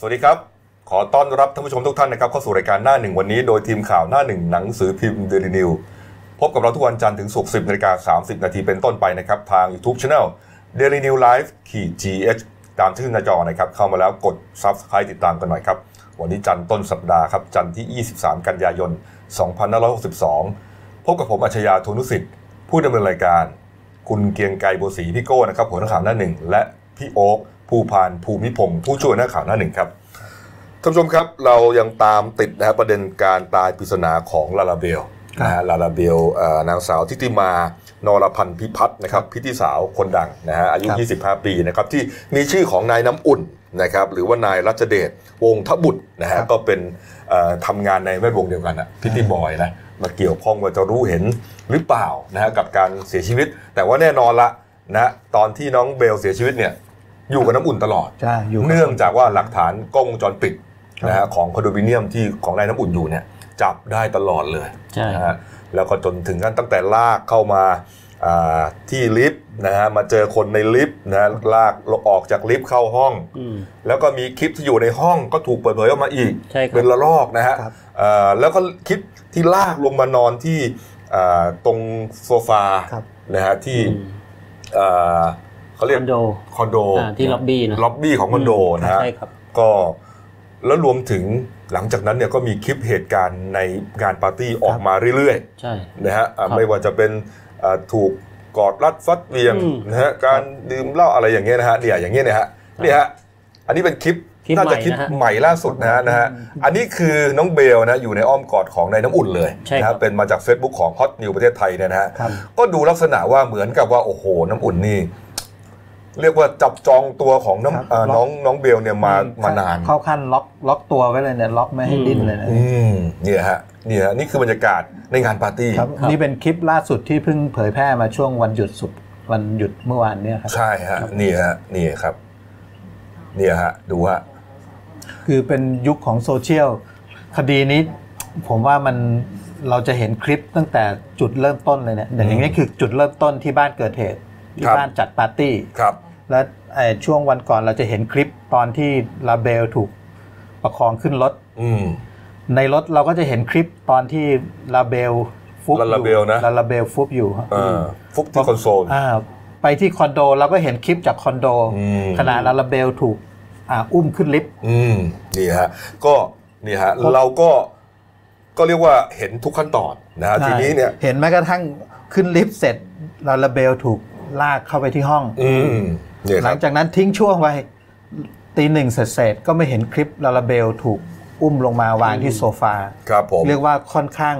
สวัสดีครับ ขอต้อนรับท่านผู้ชมทุกท่านนะครับเข้าสู่รายการหน้าหนึ่งวันนี้โดยทีมข่าวหน้าหนึ่งหนังสือพิมพ์เดลินิวพบกับเราทุกวันจันทร์ถึงศุกร์10นาฬิกา30นาทีเป็นต้นไปนะครับทาง YouTube Channel Daily New Life ขีด GH ตามชื่อหน้าจอนะครับเข้ามาแล้วกด Subscribe ติดตามกันหน่อยครับ วันนี้จันทร์ต้นสัปดาห์ครับจันทร์ที่ 23 กันยายน 2562 พบกับผมอัจฉริยะโทนุสิทธิ์ ผู้ดำเนินรายการ คุณเกียงไกรโบวศรีพี่โก้นะครับหัวหน้าข่าวหน้าหนึ่งและพี่โอ๊ค ภูพานภูมิพงศ์ผู้ช่วยหน้าข่าวหน้าหนึ่งครับท่านผู้ชมครับเรายังตามติดนะฮะประเด็นการตายปริศนาของลาลาเบลนะฮะลาลาเบลเอ่อนางสาวทิติมานรพันธ์พิพัฒน์นะครับพิธีสาวคนดังนะฮะอายุครับ25 ปีนะครับที่มีชื่อของนายน้ำอุ่นนะครับหรือว่านายรัชเดชวงศ์ทบุตรนะฮะก็เป็นเอ่อทำงานในแวดวงเดียวกันอะพิธีบอยนะมาเกี่ยวข้องว่าจะรู้เห็นหรือเปล่านะฮะกับการเสียชีวิต แต่ว่าแน่นอนละนะตอนที่น้องเบลเสียชีวิตเนี่ย อยู่กับน้ำอุ่นตลอด ใช่อยู่กับเนื่องจากว่าหลักฐานกล้องวงจรปิดครับนะฮะของคอนโดมิเนียมที่ของนายน้ำอุ่นอยู่เนี่ยจับได้ตลอดเลยใช่ นะฮะแล้วก็จนถึงขั้นตั้งแต่ลากเข้ามาอ่าที่ลิฟต์นะฮะมาเจอคนในลิฟต์นะฮะลากออกจากลิฟต์เข้าห้อง อืม แล้วก็มีคลิปที่อยู่ในห้องก็ถูกเปิดเผยออกมาอีก ใช่ครับ เป็นละลอกนะฮะครับ เอ่อแล้วก็คลิปที่ลากลงมานอนที่อ่าตรงโซฟาครับ นะฮะที่อืม เอ่อ เขาคเรียกอนโดคอนโดอ่าที่ล็อบบี้นะล็อบบี้ของคอนโดนะฮะใช่ครับก็แล้วรวมถึงหลังจากนั้นเนี่ยก็มีคลิปเหตุการณ์ในงานปาร์ตี้ออกมาเรื่อยใช่ๆนะฮะอ่าครับไม่ว่าจะเป็นอ่าถูกกอดรัดฟัดเหวียงอืมนะฮะการดื่มเหล้าอะไรอย่างเงี้ยนะฮะเนี่ยอย่างเงี้ยเนี่ยฮะเนี่ยฮะอันนี้เป็นคลิปคลิปน่าจะใหม่คลิปนะฮะใหม่ล่าสุดนะฮะนะฮะอันนี้คือน้องเบลนะอยู่ในอ้อมกอดของนายน้ำอุ่นเลยใช่นะครัฮะบเป็นมาจาก Facebook ของ Hot New ประเทศไทยเนี่ยนะฮะครับก็ดูลักษณะว่าเหมือนกับว่าโอ้โหน้ำอุ่นนี่ เรียกว่าจับจองตัวของครับน้ำเอ่อล็อกน้องน้องเบลเนี่ยมามานานเข้าขั้นล็อกล็อกตัวไว้เลยเนี่ยล็อกไม่ให้ดิ้นเลยนะอืมเนี่ยฮะเนี่ยฮะนี่คือบรรยากาศในงานปาร์ตี้ครับนี่เป็นคลิปล่าสุดที่เพิ่งเผยแพร่มาช่วงวันหยุดสุกร์วันหยุดเมื่อวานเนี่ยครับใช่ฮะนี่ฮะนี่ครับเนี่ยฮะดูฮะคือเป็นยุคของโซเชียลคดีนี้ผมว่ามันเราจะเห็นคลิปตั้งแต่จุดเริ่มต้นเลยเนี่ยอย่างนี้คือจุดเริ่มต้นที่บ้านเกิดเหตุที่บ้านจัดปาร์ตี้ครับ และไอ้ช่วงวันก่อนเราจะเห็นคลิปตอนที่ลาเบลถูกประคองขึ้นรถอืมในรถเราก็จะเห็นคลิปตอนที่ลาเบลฟุบอยู่ลาลาเบลนะลาลาเบลฟุบอยู่ครับเออฟุบที่คอนโซลอ่าไปที่คอนโดเราก็เห็นคลิปจากคอนโดอืมขณะลาลาเบลถูกอ่าอุ้มขึ้นลิฟต์อืมนี่ฮะก็นี่ฮะเราก็ก็เรียกว่าเห็นทุกขั้นตอนนะฮะทีนี้เนี่ยเห็นแม้กระทั่งขึ้นลิฟต์เสร็จลาลาเบลถูกลากเข้าไปที่ห้องอืมเนี่ย หคลัรังบจากนั้นทิ้งช่วงไว้ตีหนึ่งเสร็จๆก็ไม่เห็นคลิปลาลาเบลถูกอุ้มลงมาวางที่โซฟาครับผมเรียกว่าค่อนข้าง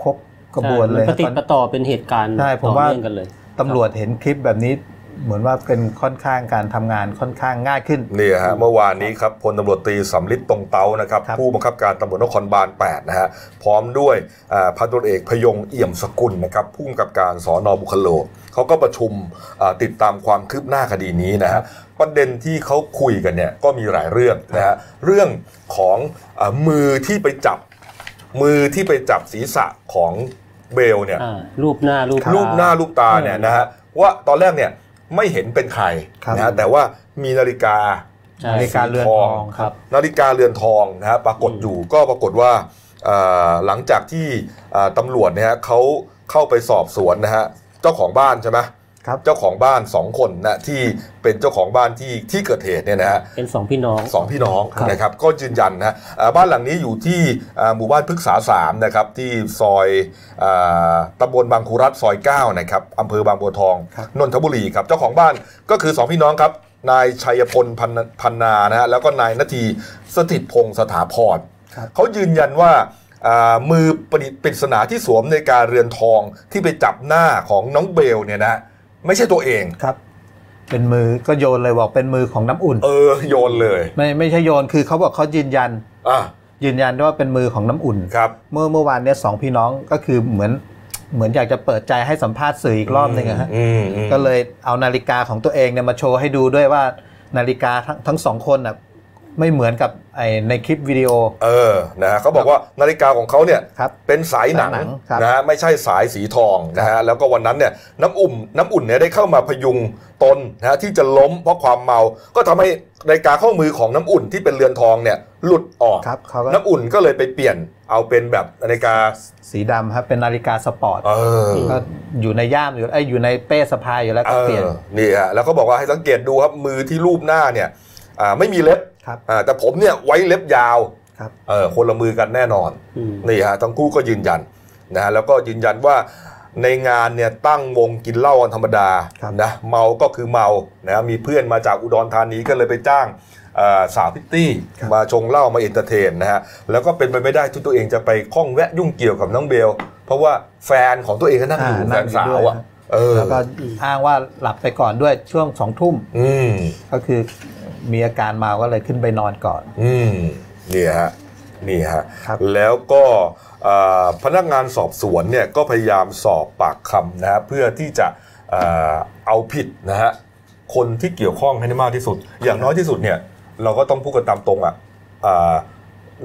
ครบกระบวนเลยใช่มัปฏิดประต่อเป็นเหตุการณ์ใช่ผมต่อว่าเนื่องกันเลยตำรวจเห็นคลิปแบบนี้ เหมือนว่าเป็นค่อนข้างการทำงานค่อนข้างง่ายขึ้นนี่ฮะเมื่อวานนี้ครับพลตำรวจตรีสำลิดตรงเตานะครับครับผู้บังคับการตำรวจนครบาล8นะฮะพร้อมด้วยอ่าพันตำรวจเอกพยงเอี่ยมสกุลนะครับผู้กำกับการสอนอบุคโลเขาก็ประชุมอ่าติดตามความคืบหน้าคดีนี้นะฮะประเด็นที่เขาคุยกันเนี่ยก็มีหลายเรื่องนะฮะเรื่องของอามือที่ไปจับมือที่ไปจับศีรษะของเบลเนี่ยอ่ารูปหน้ารูปรูปหน้ารูปตาเนี่ยนะฮะว่าตอนแรกเนี่ย ไม่เห็นเป็นใครครับนะฮะแต่ว่ามีนาฬิกา ใช่ นาฬิกาเรือนทองครับ นาฬิกาเรือนทองนะฮะปรากฏอยู่ก็ปรากฏว่าเอ่อหลังจากที่เอ่อตำรวจเนี่ยฮะเขาเข้าไปสอบสวนนะฮะเจ้าของบ้านใช่ไหม ครับเจ้าของบ้านสองคนนะที่เป็นเจ้าของบ้านที่ที่เกิดเหตุเนี่ยนะฮะเป็นสองพี่น้องสองพี่น้องครับ นะครับก็ยืนยันนะฮะเอ่อบ้านหลังนี้อยู่ที่เอ่อหมู่บ้านพฤกษาสามนะครับที่ซอยเอ่อตำบลบางคูรัฐซอย9นะครับอำเภอบางบัวทองครับ นนทบุรีครับเจ้าของบ้านก็คือสองพี่น้องครับนายชัยพลพันพันนานะฮะแล้วก็นายนาทีสถิตพงศ์สถาพร ครับ เขายืนยันว่าอ่ามือประดิษฐ์ปริศนาที่สวมในการเรือนทองที่ไปจับหน้าของน้องเบลเนี่ยนะ ไม่ใช่ตัวเองครับ เป็นมือก็โยนเลยบอกเป็นมือของน้ำอุ่น เออโยนเลย ไม่ไม่ใช่โยนคือเขาบอกเขายืนยันอะยืนยันว่าเป็นมือของน้ำอุ่นครับ เมื่อเมื่อวานเนี้ยสองพี่น้องก็คือเหมือนเหมือนอยากจะเปิดใจให้สัมภาษณ์สื่ออีกรอบหนึ่งอะฮะอืมอืมก็เลยเอานาฬิกาของตัวเองเนี่ยมาโชว์ให้ดูด้วยว่านาฬิกาทั้งทั้งสองคนน่ะ ไม่เหมือนกับไอในคลิปวิดีโอ เออ นะฮะเขาบอกว่านาฬิกาของเขาเนี่ยครับเป็นสายหนังสายหนังครับนะฮะไม่ใช่สายสีทองนะฮะแล้วก็วันนั้นเนี่ยน้ำอุ่นน้ำอุ่นเนี่ยได้เข้ามาพยุงตนนะฮะที่จะล้มเพราะความเมา ก็ทำให้นาฬิกาข้อมือของน้ำอุ่นที่เป็นเรือนทองเนี่ยหลุดออกครับเขาก็น้ำอุ่นก็เลยไปเปลี่ยนเอาเป็นแบบนาฬิกาสีดำครับเป็นนาฬิกาสปอร์ตเออก็อยู่ในย่ามอยู่ไอยอยู่ในเป้สะพายอยู่แล้วก็เปลี่ยนออนี่ฮะแล้วก็บอกว่าให้สังเกตดูครับมือที่ลูบหน้าเนี่ย อ่าไม่มีเล็บครับอ่าแต่ผมเนี่ยไว้เล็บยาวครับเออคนละมือกันแน่นอนอืมนี่ฮะทั้งคู่ก็ยืนยันนะฮะแล้วก็ยืนยันว่าในงานเนี่ยตั้งวงกินเหล้ากันธรรมดาครับนะเมาก็คือเมานะมีเพื่อนมาจากอุดรธานีก็เลยไปจ้างเอ่อสาวพริตตี้มาชงเหล้ามา entertain นะฮะแล้วก็เป็นไปไม่ได้ที่ตัวเองจะไปข้องแวะยุ่งเกี่ยวกับน้องเบล เพราะว่าแฟนของตัวเองก็นั่งอยู่อ่าแฟนสาวนั่งอยู่ด้วยอะเออแล้วก็อ้างว่าหลับไปก่อนด้วยช่วงสองทุ่มอืมก็คือ มีอาการเมาก็เลยขึ้นไปนอนก่อน อืมนี่ฮะนี่ฮะครับแล้วก็เอ่อพนักงานสอบสวนเนี่ยก็พยายามสอบปากคำนะฮะเพื่อที่จะเอ่อเอาผิดนะฮะคนที่เกี่ยวข้องให้ได้มากที่สุด อย่างน้อยที่สุดเนี่ยเราก็ต้องพูดกันตามตรงอะอ่า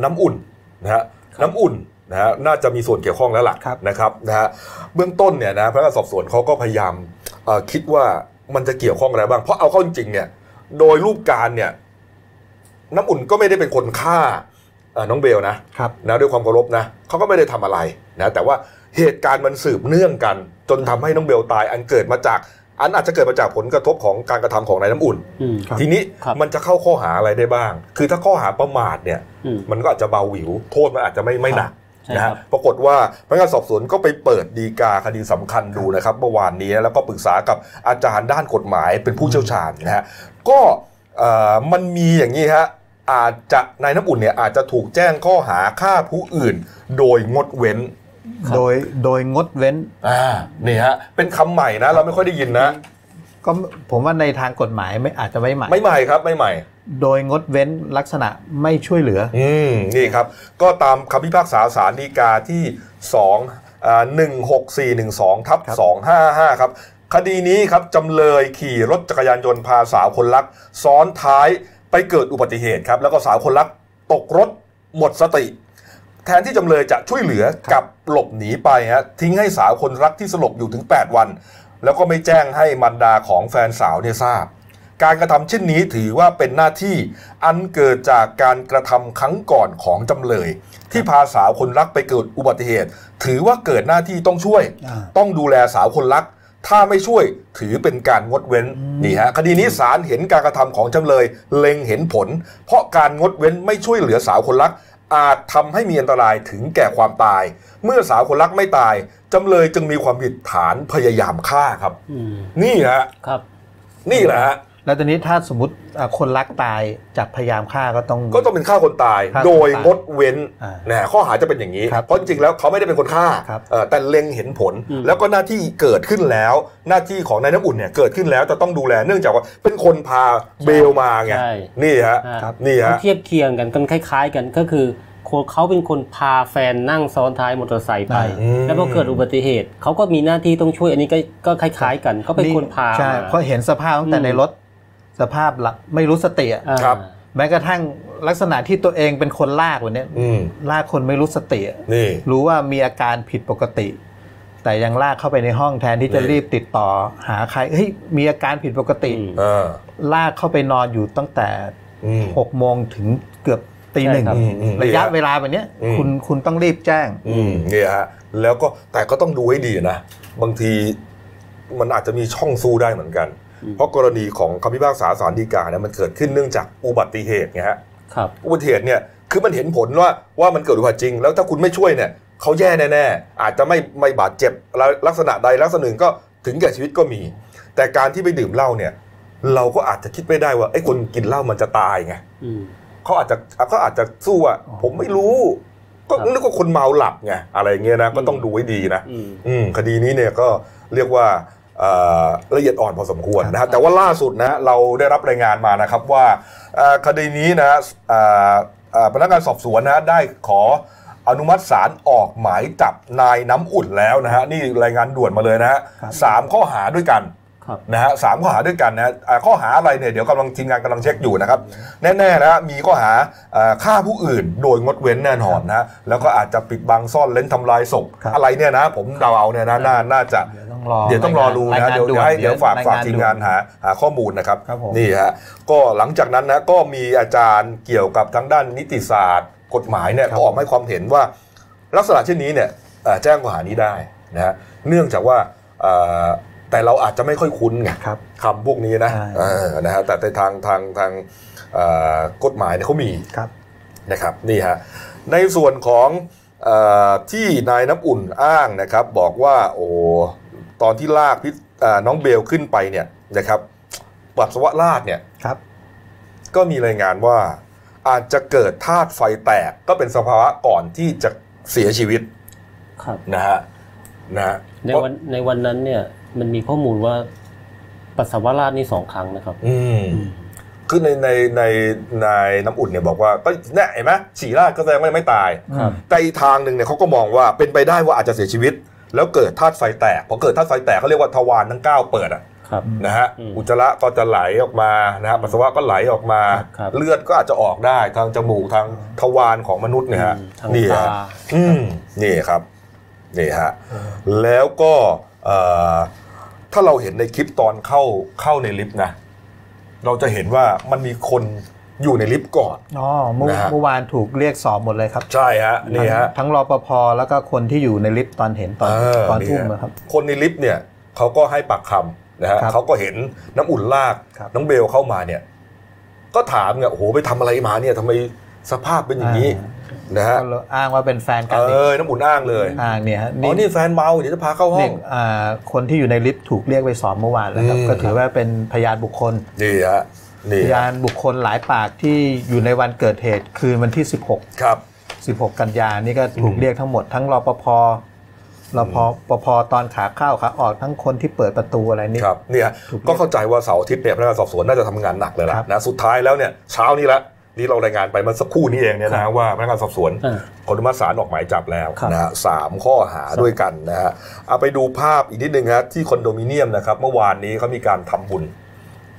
น้ำอุ่นนะฮะน้ำอุ่นนะฮะน่าจะมีส่วนเกี่ยวข้องแล้วล่ะครับนะครับนะฮะเบื้องต้นเนี่ยนะพนักงานสอบสวนเขาก็พยายามเอ่อคิดว่ามันจะเกี่ยวข้องอะไรบ้าง เพราะเอาเข้าจริงๆเนี่ย โดยรูปการเนี่ย น้ำอุ่นก็ไม่ได้เป็นคนฆ่าเอ่อน้องเบลนะครับนะด้วยความเคารพนะเขาก็ไม่ได้ทำอะไรนะแต่ว่าเหตุการณ์มันสืบเนื่องกัน จนทำให้น้องเบลตาย อันเกิดมาจาก อันอาจจะเกิดมาจากผลกระทบของการกระทำของนายน้ำอุ่นอืมครับทีนี้ครับมันจะเข้าข้อหาอะไรได้บ้าง คือถ้าข้อหาประมาทเนี่ยอืมมันก็อาจจะเบาหวิว โทษมันอาจจะไม่ไม่หนักใช่ นะครัฮะบปรากฏว่าพนักงานสอบสวนก็ไปเปิดดีกาคดีสำคัญดูนะครับเมื่อวานนี้แล้วก็ปรึกษากับอาจารย์ด้านกฎหมายเป็นผู้เชี่ยวชาญนะฮะก็เอ่อมันมีอย่างนี้ฮะอาจจะนายน้ำอุ่นเนี่ยอาจจะถูกแจ้งข้อหาฆ่าผู้อื่น โดยงดเว้นครับโดยโดยงดเว้นอ่านี่ฮะเป็นคำใหม่นะ เราไม่ค่อยได้ยินนะ ก็ผมว่าในทางกฎหมายไม่อาจจะไม่หมายไม่ใหม่ครับไม่ใหม่ โดยงดเว้นลักษณะไม่ช่วยเหลือ อืมนี่ครับ ก็ตามคำพิพากษาศาลฎีกาที่2อ่า16412ทับครับ255ครับ คดีนี้ครับจำเลยขี่รถจักรยานยนต์พาสาวคนรัก ซ้อนท้ายไปเกิดอุบัติเหตุครับ แล้วก็สาวคนรักตกรถหมดสติ แทนที่จำเลยจะช่วยเหลือกลับหลบหนีไปฮะทิ้งให้สาวคนรักที่สลบอยู่ถึง 8 วัน แล้วก็ไม่แจ้งให้มารดาของแฟนสาวเนี่ยทราบ การกระทำเช่นนี้ถือว่าเป็นหน้าที่อันเกิดจากการกระทำครั้งก่อนของจำเลย ที่พาสาวคนรักไปเกิดอุบัติเหตุ ถือว่าเกิดหน้าที่ต้องช่วยอ่าต้องดูแลสาวคนรัก ถ้าไม่ช่วยถือเป็นการงดเว้นนี่ฮะคดีนี้ศาลเห็นการกระทำของจำเลย เล็งเห็นผล เพราะการงดเว้นไม่ช่วยเหลือสาวคนรัก อาจทำให้มีอันตรายถึงแก่ความตาย เมื่อสาวคนรักไม่ตายจำเลยจึงมีความผิดฐานพยายามฆ่าครับอืมนี่ฮะครับ นี่แหละฮะ แล้วตอนนี้ถ้าสมมติอ่าคนรักตายจากพยายามฆ่าก็ต้อง ก็ต้องเป็นฆ่าคนตายฆ่าคนตายโดยงดเว้นอ่านะข้อหาจะเป็นอย่างนี้ครับเพราะจริงๆแล้วเขาไม่ได้เป็นคนฆ่าครับเอ่อแต่เล็งเห็นผลอืมแล้วก็หน้าที่เกิดขึ้นแล้ว หน้าที่ของนายน้ำอุ่นเนี่ยเกิดขึ้นแล้วจะต้องดูแลเนื่องจากว่าเป็นคนพาเบลมาไงใช่นี่ฮะอ่าครับนี่ต้องฮะเทียบเคียงกันกันคล้าย ๆ กันก็คือคนเขาเป็นคนพาแฟนนั่งซ้อนท้ายมอเตอร์ไซค์ไปอืมแล้วพอเกิดอุบัติเหตุเขาก็มีหน้าที่ต้องช่วยอันนี้ก็ก็คล้าย ๆ กันเขาเป็นคนพาใช่มาเพราะเห็นสภาพตั้งแต่อืมในรถ สภาพหลักไม่รู้สติอะอ่าครับแม้กระทั่งลักษณะที่ตัวเองเป็นคนลากวันนี้ยอืมลากคนไม่รู้สติอะนี่รู้ว่ามีอาการผิดปกติ แต่ยังลากเข้าไปในห้องแทนที่จะนี่รีบติดต่อ หาใครเฮ้ยมีอาการผิดปกติอืมเออลากเข้าไปนอนอยู่ตั้งแต่อืมหกโมงถึงเกือบตีหนึ่งใช่ครับอืมอืมระยะนี่ฮะเวลาแบบเนี้ยอืมคุณคุณต้องรีบแจ้งอืมเนี่ยฮะแล้วก็แต่ก็ต้องดูให้ดีนะ บางทีมันอาจจะมีช่องสู้ได้เหมือนกันอืม เพราะกรณีของคำพิพากษาศาลฎีกาเนี่ยมันเกิดขึ้นเนื่องจากอุบัติเหตุไงฮะครับอุบัติเหตุเนี่ยคือมันเห็นผลว่าว่ามันเกิดอุบัติจริง แล้วถ้าคุณไม่ช่วยเนี่ยเขาแย่แน่ๆอาจจะไม่ไม่บาดเจ็บลักษณะใดลักษณะหนึ่งก็ถึงแก่ชีวิตก็มี แต่การที่ไปดื่มเหล้าเนี่ย เราก็อาจจะคิดไม่ได้ว่าไอ้คนกินเหล้ามันจะตายไงอืมเขาอาจจะเขาอาจจะสู้อะอ๋อผมไม่รู้ ก็ครับนึกว่าคนเมาหลับไงอะไรเงี้ยนะก็ต้องดูให้ดีนะอืมอืมคดีนี้เนี่ยก็เรียกว่าเอ่อ ละเอียดอ่อนพอสมควรนะฮะแต่ว่าล่าสุดนะเราได้รับรายงานมานะครับว่าเอ่อคดีนี้นะเอ่อเอ่อพนักงานสอบสวนนะได้ขออนุมัติศาลออกหมายจับนายน้ำอุ่นแล้วนะฮะนี่รายงานด่วนมาเลยนะฮะครับสามข้อหาด้วยกันครับนะฮะสามข้อหาด้วยกันนะอ่าข้อหาอะไรเนี่ยเดี๋ยวกำลังทีมงานกำลังเช็คอยู่นะครับแน่ๆนะมีข้อหาเอ่อฆ่าผู้อื่นโดยงดเว้นแน่นอนนะแล้วก็อาจจะปิดบังซ่อนเล้นทำลายศพครับอะไรเนี่ยนะผมเดาเอาเนี่ยนะน่าน่าจะเดี๋ยว ต้องรอเดี๋ยวต้องรอดูรายนะงานเดี๋ยวด่เดี๋ยวให้เดี๋ยวฝากรฝากด่ทีมงานหาหาข้อมูลนะครับครับผมนี่ฮะก็หลังจากนั้นนะก็มีอาจารย์เกี่ยวกับทางด้านนิติศาสตร์ กฎหมายเนี่ยครับก็ออกมาให้ความเห็นว่า ลักษณะเช่นนี้เนี่ยเอ่อแจ้งข้อหานี้ได้นะฮะเนื่องจากว่าเอ่อแต่เราอาจจะไม่ค่อยคุ้นไงครับคำพวกนี้นะใช่เออนะฮะแต่ในทางทางทางเอ่อกฎหมายเนี่ยเขามีครับนะครับนี่ฮะในส่วนของเออที่นายน้ำอุ่นอ้างนะครับ บอกว่าโอ้ ตอนที่ลากพี่เอ่อน้องเบลขึ้นไปเนี่ยนะครับปัสสาวะราดเนี่ยครับ ก็มีรายงานว่า อาจจะเกิดธาตุไฟแตกก็เป็นสภาวะก่อนที่จะเสียชีวิตครับนะฮะนะฮะในวันในวันนั้นเนี่ยมันมีข้อมูลว่าปัสสาวะราดนี่สองครั้งนะครับ อืมคือในในในในน้ำอุ่นเนี่ยบอกว่าก็เนี่ยเห็นไหมฉี่ราดก็แสดงว่ายังไม่ตายครับแต่อีกทางหนึ่งเนี่ยเขาก็มองว่าเป็นไปได้ว่าอาจจะเสียชีวิต แล้วเกิดธาตุไฟแตกพอเกิดธาตุไฟแตกเขาเรียกว่าทวารทั้ง 9 เปิดอะครับนะฮะอืมอุจจาระก็จะไหลออกมานะฮะปัสสาวะก็ไหลออกมาครับเลือดก็อาจจะออกได้ทางจมูกทางทวารของมนุษย์เนี่ยฮะอืมทางนี่ตาฮะอืมนี่ครับนี่ฮะแล้วก็เอ่อถ้าเราเห็นในคลิปตอนเข้าเข้าในลิฟต์นะ เราจะเห็นว่ามันมีคน อยู่ในลิฟต์ก่อนอ๋อเมื่อนะฮะเมื่อวานถูกเรียกสอบหมดเลยครับ ใช่ฮะนี่ฮะทั้งรปภแล้วก็คนที่อยู่ในลิฟต์ตอนเห็นตอนเออตอนนี่ทุ่มฮะนะครับ คนในลิฟต์เนี่ยเขาก็ให้ปากคำนะฮะครับเขาก็เห็นน้ำอุ่นลากครับน้องเบลเข้ามาเนี่ย ก็ถามไงโอ้โหไปทำอะไรมาเนี่ยทำไมสภาพเป็นอย่างนี้นะฮะก็เลยอ้างว่าเป็นแฟนเอกันนี่อน้ำอุ่นอ้างเลยอ้างเนี่ยฮะอ๋อนี่แฟนเมาเดี๋ยวจะพาเข้าห้อนี่งอ่าคนที่อยู่ในลิฟต์ถูกเรียกไปสอบเมื่อวานแล้วครับอืมก็ถือว่าเป็นพยานบุคคลนี่ฮะนี่ พยานบุคคลหลายปากที่อยู่ในวันเกิดเหตุคืนวันที่ 16 ครับ 16 กันยานี่ก็ถูกเรียกทั้งหมดทั้งรปภรปปภตอนขาเข้าขาออกทั้งคนที่เปิดประตูอะไรนี่ครับเนี่ยถูกเรียกก็เข้าใจว่าเสาร์อาทิตย์เนี่ยพนักงานสอบสวนน่าจะทำงานหนักเลยล่ะครับนะสุดท้ายแล้วเนี่ยเช้านี้ละนี่เรารายงานไปเมื่อสักครู่นี้เองเนี่ยนะว่าพนักงานสอบสวนอ่าขออนุมัติศาลออกหมายจับแล้วครับนะฮะสามข้อหาด้วยกันนะฮะเอาไปดูภาพอีกนิดนึงฮะที่คอนโดมิเนียมนะครับ เมื่อวานนี้เขามีการทำบุญ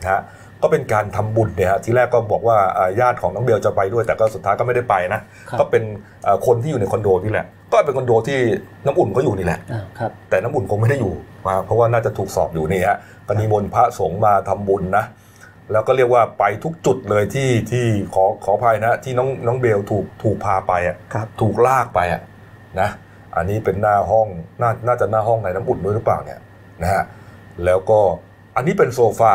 นะฮะ ก็เป็นการทำบุญเนี่ยฮะทีแรกก็บอกว่าอ่าญาติของน้องเบลจะไปด้วย แต่ก็สุดท้ายก็ไม่ได้ไปนะครับก็เป็นเอ่อคนที่อยู่ในคอนโดนี่แหละ ก็เป็นคอนโดที่น้ำอุ่นเขาอยู่นี่แหละอ่าครับแต่น้ำอุ่นคงไม่ได้อยู่มาเพราะว่าน่าจะถูกสอบอยู่นี่ฮะก็นิมนต์พระสงฆ์มาทำบุญนะแล้วก็เรียกว่าไปทุกจุดเลยที่ที่ขอขออภัยนะที่น้องน้องเบลถูกถูกพาไปอะครับถูกลากไปอะนะอันนี้เป็นหน้าห้องน่าน่าจะหน้าห้องในน้ำอุ่นด้วยหรือเปล่าเนี่ยนะฮะแล้วก็อันนี้เป็นโซฟา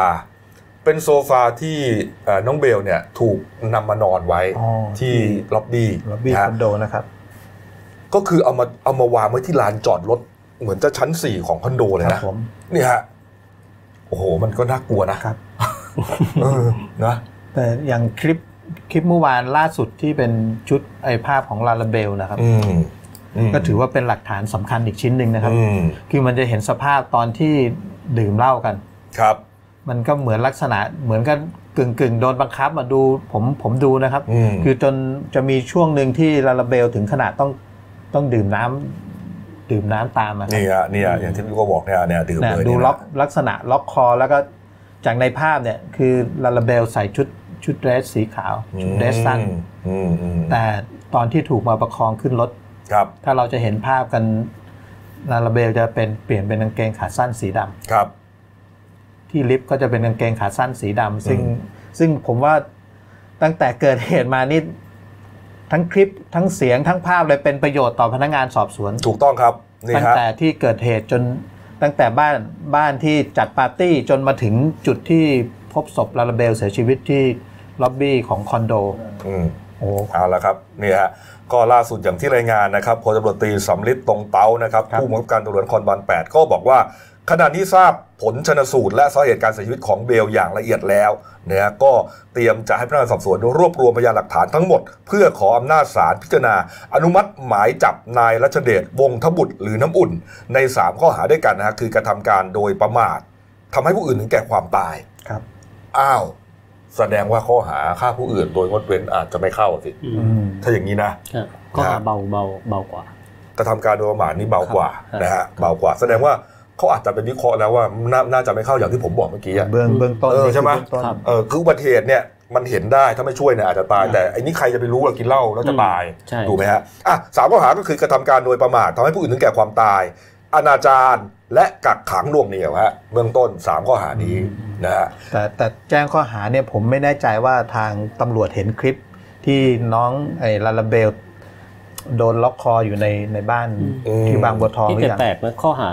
เป็นโซฟาที่เอ่อน้องเบลเนี่ยถูกนำมานอนไว้อ๋อที่ล็อบบี้ล็อบบี้นะคฮะอนโดนะครับ ก็คือเอามาเอามาวางไว้ที่ลานจอดรถเหมือนจะชั้นสี่ของคอนโดเลยครันะบผมนี่ฮะโอ้โห มันก็น่ากลัวนะครับเออนะแต่อย่างคลิปคลิปเมื่อวานล่าสุดที่เป็นชุดไอภาพของลาลาเบลนะครับอืมมก็ถือว่าเป็นหลักฐานสำคัญอีกชิ้นหนึ่งนะครับอืมคือมันจะเห็นสภาพตอนที่ดื่มเหล้ากันครับ มันก็เหมือนลักษณะเหมือนกันกึ่งกึ่งๆโดนบังคับมาดูผมผมดูนะครับอืมคือจนจะมีช่วงหนึ่งที่ลาลาเบลถึงขนาดต้องต้องดื่มน้ำดื่มน้ำตามอะครับนี่ฮะนี่ฮะอย่างที่พี่ก็บอกเนี่ยเนี่ยดื่มเนี่ยเลยดูเนี่ยนะล็อกลักษณะล็อกคอแล้วก็จากในภาพเนี่ยคือลาลาเบลใส่ชุดชุดเดรสสีขาวชุดเดรสสั้นอืมอืมแต่ตอนที่ถูกมาประคองขึ้นรถครับ ถ้าเราจะเห็นภาพกันลาลาเบลจะเป็นเปลี่ยนเป็นกางเกงขาสั้นสีดำครับ ที่ลิฟต์ก็จะเป็นกางเกงขาสั้นสีดำซึ่งอืมซึ่งผมว่าตั้งแต่เกิดเหตุมานี่ทั้งคลิปทั้งเสียงทั้งภาพเลยเป็นประโยชน์ต่อพนักงานสอบสวน ถูกต้องครับนี่ตั้งฮะแต่ที่เกิดเหตุจนตั้งแต่บ้านบ้านที่จัดปาร์ตี้จนมาถึงจุดที่พบศพลาลาเบลเสียชีวิตที่ล็อบบี้ของคอนโดอืมโอ้เอาละครับนี่ฮะก็ล่าสุดอย่างที่รายงานนะครับพลตำรวจตรีสำลิดตรงเตานะครับครับผู้บังคับการตำรวจนครบาล8ก็บอกว่า ขณะนี้ทราบผลชนสูตร และสาเหตุการเสียชีวิตของเบลอย่างละเอียดแล้วนะฮะก็เตรียมจะให้พนักงานสอบสวนรวบรวมพยานหลักฐานทั้งหมด เพื่อขออำนาจศาลพิจารณา อนุมัติหมายจับนายรัชเดชวงศ์ทบุตรหรือน้ำอุ่น ใน 3 ข้อหาด้วยกันนะฮะคือกระทำการโดยประมาททำให้ผู้อื่นถึงแก่ความตายครับอ้าว แสดงว่าข้อหาฆ่าผู้อื่นโดยงดเว้นอาจจะไม่เข้าสิอือืมมถ้าอย่างนี้นะครับก็หาเบาเบาเบากว่ากระทำการโดยประมาทนี่เบากว่าครับนะฮะครับเบากว่า แสดงว่า เขาอาจจะเป็นวิเคราะห์แล้วว่านาน่าจะไม่เข้าอย่างที่ผมบอกเมื่อกี้อะเบื้องเบื้องต้นเออนี่ใช่ไหมคือเบื้องต้นครับเออคืออุบัติเหตุเนี่ยมันเห็นได้ถ้าไม่ช่วยเนี่ยอาจจะตายครับแต่ไอ้นี่ใครจะไปรู้ว่ากินเหล้าแล้วจะตายใช่ถูกไหมฮะอะสามข้อหาก็คือกระทำการโดยประมาททำให้ผู้อื่นถึงแก่ความตาย อนาจารและกักขังหน่วงเหนี่ยวฮะเบื้องต้นสามข้อหานี้นะฮะแต่แต่แจ้งข้อหาเนี่ยผมไม่แน่ใจว่าทางตำรวจเห็นคลิปที่น้องไอ้ลาลาเบลโดนล็อกคออยู่ในในบ้านอืมที่บางบัวทองหที่รือแต่ยังแปลกนะข้อหา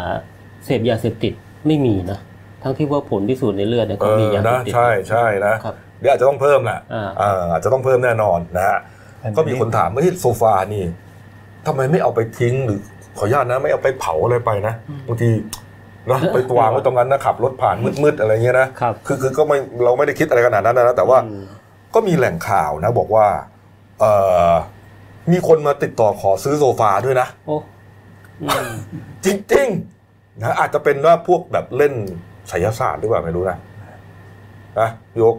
เสพยาเสพติดไม่มีนะทั้งที่ว่าผลพิสูจน์ในเลือดเนี่ยเอก็มีาเสอยนะพติดใช่ใช่นะครับเดี๋ยวอาจจะต้องเพิ่มแหละอ่าเอออาจจะต้องเพิ่มแน่นอนนะฮะอันนี้ก็มีคนถามว่าที่โซฟานี่ทำไมไม่เอาไปทิ้งหรือขออนุญาตนะไม่เอาไปเผาอะไรไปนะบางทีนะไปวางไว้ตรงนั้นนะขับรถผ่านมืดๆอะไรเงี้ยนะครับคือคือก็ไม่เราไม่ได้คิดอะไรขนาดนั้นนะแต่ว่าอืมก็มีแหล่งข่าวนะ บอกว่าเออมีคนมาติดต่อขอซื้อโซฟาด้วยนะโอ้อืมจริงๆ นะอาจจะเป็นว่าพวกแบบเล่นไสยศาสตร์หรือเปล่าไม่รู้นะนะพี่โยก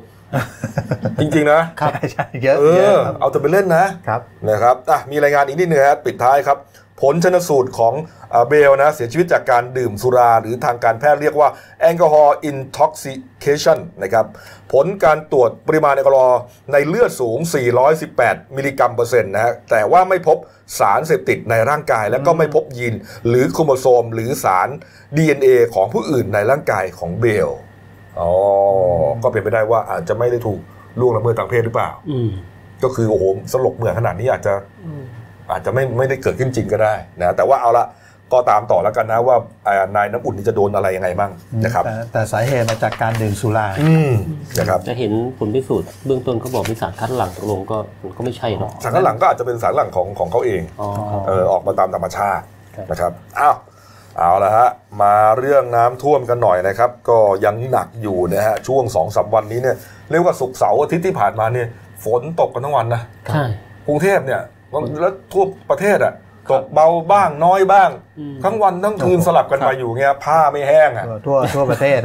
จริง ๆ นะใช่ใช่เยอะเอเยออะครับเอาแต่ไปเล่นนะครับนะครับอะมีรายงานอีกนิดนึงฮะปิดท้ายครับ ผลชนสูตรของอ่าเบลนะเสียชีวิตจากการดื่มสุราหรือทางการแพทย์เรียกว่า alcohol intoxication นะครับผลการตรวจปริมาณแอลกอฮอล์ในเลือดสูง 418 มิลลิกรัมเปอร์เซ็นต์นะฮะแต่ว่าไม่พบสารเสพติดในร่างกาย และก็ไม่พบยีนหรือโครโมโซม หรือสาร DNA ของผู้อื่นในร่างกายของเบลอ๋อก็เป็นไปได้ว่าอาจจะไม่ได้ถูกล่วงละเมิดทางเพศหรือเปล่าอืมก็คือโอ้โหสลบเหมือนขนาดนี้อาจจะ อาจจะไม่ไม่ได้เกิดขึ้นจริงก็ได้นะแต่ว่าเอาละก็ตามต่อแล้วกันนะว่าอ่านายน้ำอุ่นนี่จะโดนอะไรยังไงบ้างนะครับแต่แต่สาเหตุมาจากการดื่มสุราอืมนะครับจะเห็นผลพิสูจน์เบื้องต้นเขาบอกมีสารคัดหลั่งตกลงก็มันก็ไม่ใช่หรอกสารคัดหลังก็อาจจะเป็นสารหลังของของเขาเองอ๋อครับเออออกมาตามธรรมชาติครับนะครับอ้าวเอาละฮะมาเรื่องน้ำท่วมกันหน่อยนะครับ ก็ยังหนักอยู่นะฮะช่วงสองสามวันนี้เนี่ยเรียกว่าศุกร์เสาร์อาทิตย์ที่ผ่านมาเนี่ยฝนตกกันทั้งวันนะใช่กรุงเทพเนี่ย แล้วทั่วประเทศอะตกเบาบ้างน้อยบ้างอืมทั้งวันทั้งคืนสลับกันไปอยู่เงี้ยผ้าไม่แห้งอะทั่วทั่วประเทศ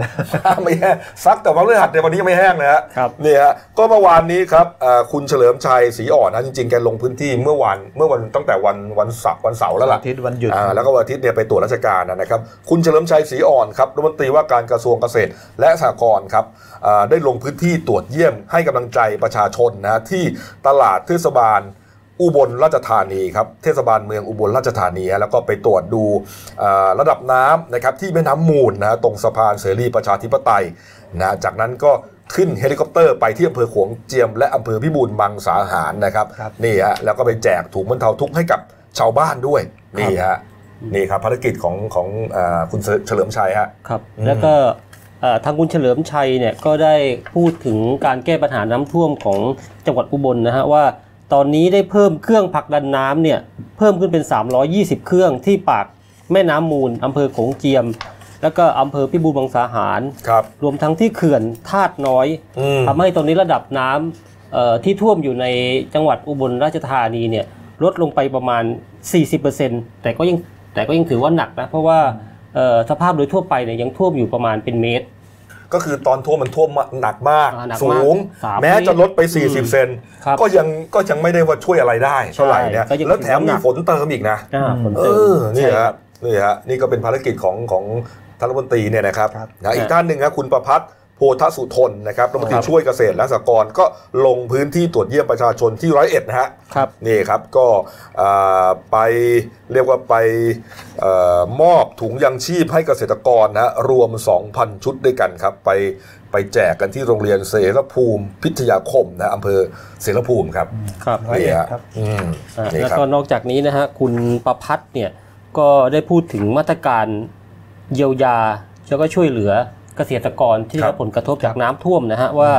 ผ้าไม่แห้งซักแต่วันพฤหัสเนี่ยวันนี้ยังไม่แห้งเลยฮะครับนี่ฮะก็เมื่อวานนี้ครับเอ่อคุณเฉลิมชัยศรีอ่อนนะจริงๆแกลงพื้นที่เมื่อวันเมื่อวันตั้งแต่วันวันเสาร์วันเสาร์แล้วล่ะอาทิตย์วันหยุดอ่าแล้วก็วันอาทิตย์เนี่ยไปตรวจราชการนะครับคุณเฉลิมชัยศรีอ่อนครับรัฐมนตรีว่าการกระทรวงเกษตรและสหกรณ์ครับอ่าได้ลงพื้นที่ตรวจเยี่ยมให้กำลังใจประชาชนนะที่ตลาดเทศบาล อุบลราชธานีครับเทศบาลเมืองอุบลราชธานีฮะแล้วก็ไปตรวจดูอ่าระดับน้ำนะครับที่แม่น้ำมูลนะตรงสะพานเสรีประชาธิปไตยนะจากนั้นก็ขึ้นเฮลิคอปเตอร์ไปที่อำเภอโขงเจียม และอำเภอพิบูลมังสาหารนะครับครับนี่ฮะแล้วก็ไปแจกถุงบรรเทาทุกข์ให้กับชาวบ้านด้วยนี่ฮะนี่ครับภารกิจของของอาคุณเฉลิมชัยฮะครับอืมแล้วก็เอ่อทางคุณเฉลิมชัยเนี่ยก็ได้พูดถึงการแก้ปัญหาน้ำท่วมของจังหวัดอุบลนะฮะว่า ตอนนี้ได้เพิ่มเครื่องผลักดันน้ำเนี่ยเพิ่มขึ้นเป็น 320 เครื่องที่ปากแม่น้ำมูลอำเภอโขงเจียม แล้วก็อำเภอพิบูลมังสาหารครับ รวมทั้งที่เขื่อนธาตุน้อยอืม ทำให้ตอนนี้ระดับน้ำเอ่อที่ท่วมอยู่ในจังหวัดอุบลราชธานีเนี่ยลดลงไปประมาณ 40%แต่ก็ยังแต่ก็ยังถือว่าหนักนะเพราะว่าเอ่อสภาพโดยทั่วไปเนี่ยยังท่วมอยู่ประมาณเป็นเมตร ก็คือตอนท่วมมันท่วมหนักมากอ่าหนักสูมากงสามแม้จะลดไปอืม40 เซนครับก็ยังก็ยังไม่ได้ว่าช่วยอะไรได้เท่าไหร่เนี่ยก็ยังแล้วแถมถือว่าหนัมีกฝนเติมอีกนะอ่าฝนเอเติมอนี่ใช่ฮะนี่ฮะนี่ก็เป็นภารกิจของของท่านรัฐมนตรีเนี่ยนะครับครับนะอีกท่านหนึ่งครับคุณประพัฒน์ โพธสุทนนะครับรัฐมนตรีครับช่วยเกษตรและสหกรณ์ก็ลงพื้นที่ตรวจเยี่ยมประชาชนที่ร้อยเอ็ดนะฮะครับนี่ครับก็อ่าไปเรียกว่าไปเออมอบถุงยังชีพให้เกษตรกรนะรวม 2,000 ชุดด้วยกันครับ ไปไปแจกกันที่โรงเรียนเสรภูมิพิทยาคมนะอำเภอเสรภูมิครับครับร้อยเอ็ดนี่ฮะครับอืมอ่านี่แล้วครับก็นอกจากนี้นะฮะคุณประพัฒน์เนี่ยก็ได้พูดถึงมาตรการเยียวยาแล้วก็ช่วยเหลือ เกษตรกรที่ได้รับผลกระทบจากน้ำท่วมนะฮะว่า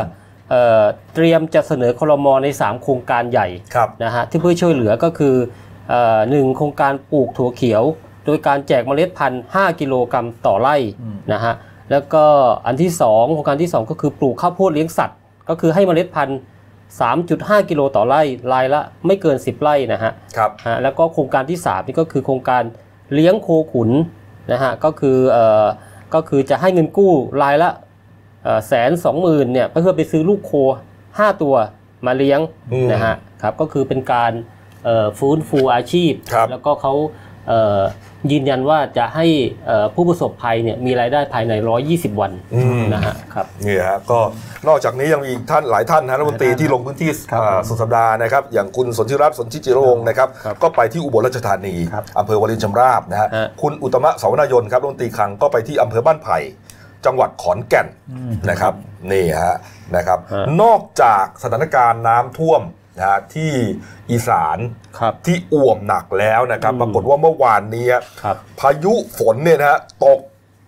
เอ่อเตรียมจะเสนอคลมใน 3 โครงการใหญ่ครับนะฮะที่เพื่อช่วยเหลือก็คือเอ่อหนึ่งโครงการปลูกถั่วเขียว โดยการแจกเมล็ดพันธุ์5กิโลกรัมต่อไร่นะฮะแล้วก็อันที่ 2 โครงการที่ 2 ก็คือปลูกข้าวโพดเลี้ยงสัตว์ ก็คือให้เมล็ดพันธุ์ 3.5 กิโลต่อไร่รายละไม่เกิน 10 ไร่นะฮะครับฮะแล้วก็โครงการที่ 3 นี่ก็คือโครงการเลี้ยงโคขุนนะฮะก็คือเอ่อ ก็คือจะให้เงินกู้รายละแสนสองหมื่นเนี่ยเพื่อไปซื้อลูกโค5ตัวมาเลี้ยงอืมนะฮะครับก็คือเป็นการเอ่อฟื้นฟูอาชีพครับแล้วก็เขาเอ่อ ยืนยันว่าจะให้เอ่อผู้ประสบภัยเนี่ยมีรายได้ภายใน 120 วันอืมนะฮะครับนี่ฮะก็นอกจากนี้ยังมีอีกท่านหลายท่านนะรัฐมนตรีที่ลงพื้นที่ครับอ่าสุดสัปดาห์นะครับ อย่างคุณสนธิรัตน์สนธิจิรวงศ์นะครับครับก็ไปที่อุบลราชธานีครับอำเภอวลินชำราบนะฮะฮะคุณอุตมะสาวนายนครับรัฐมนตรีคลังก็ไปที่อำเภอบ้านไผ่ จังหวัดขอนแก่นนะครับนี่ฮะนะครับฮะนอกจากสถานการณ์น้ำท่วม นะฮะที่อีสานครับที่อ่วมหนักแล้วนะครับอืมปรากฏว่าเมื่อวานนี้ครับพายุฝนเนี่ยนะฮะตก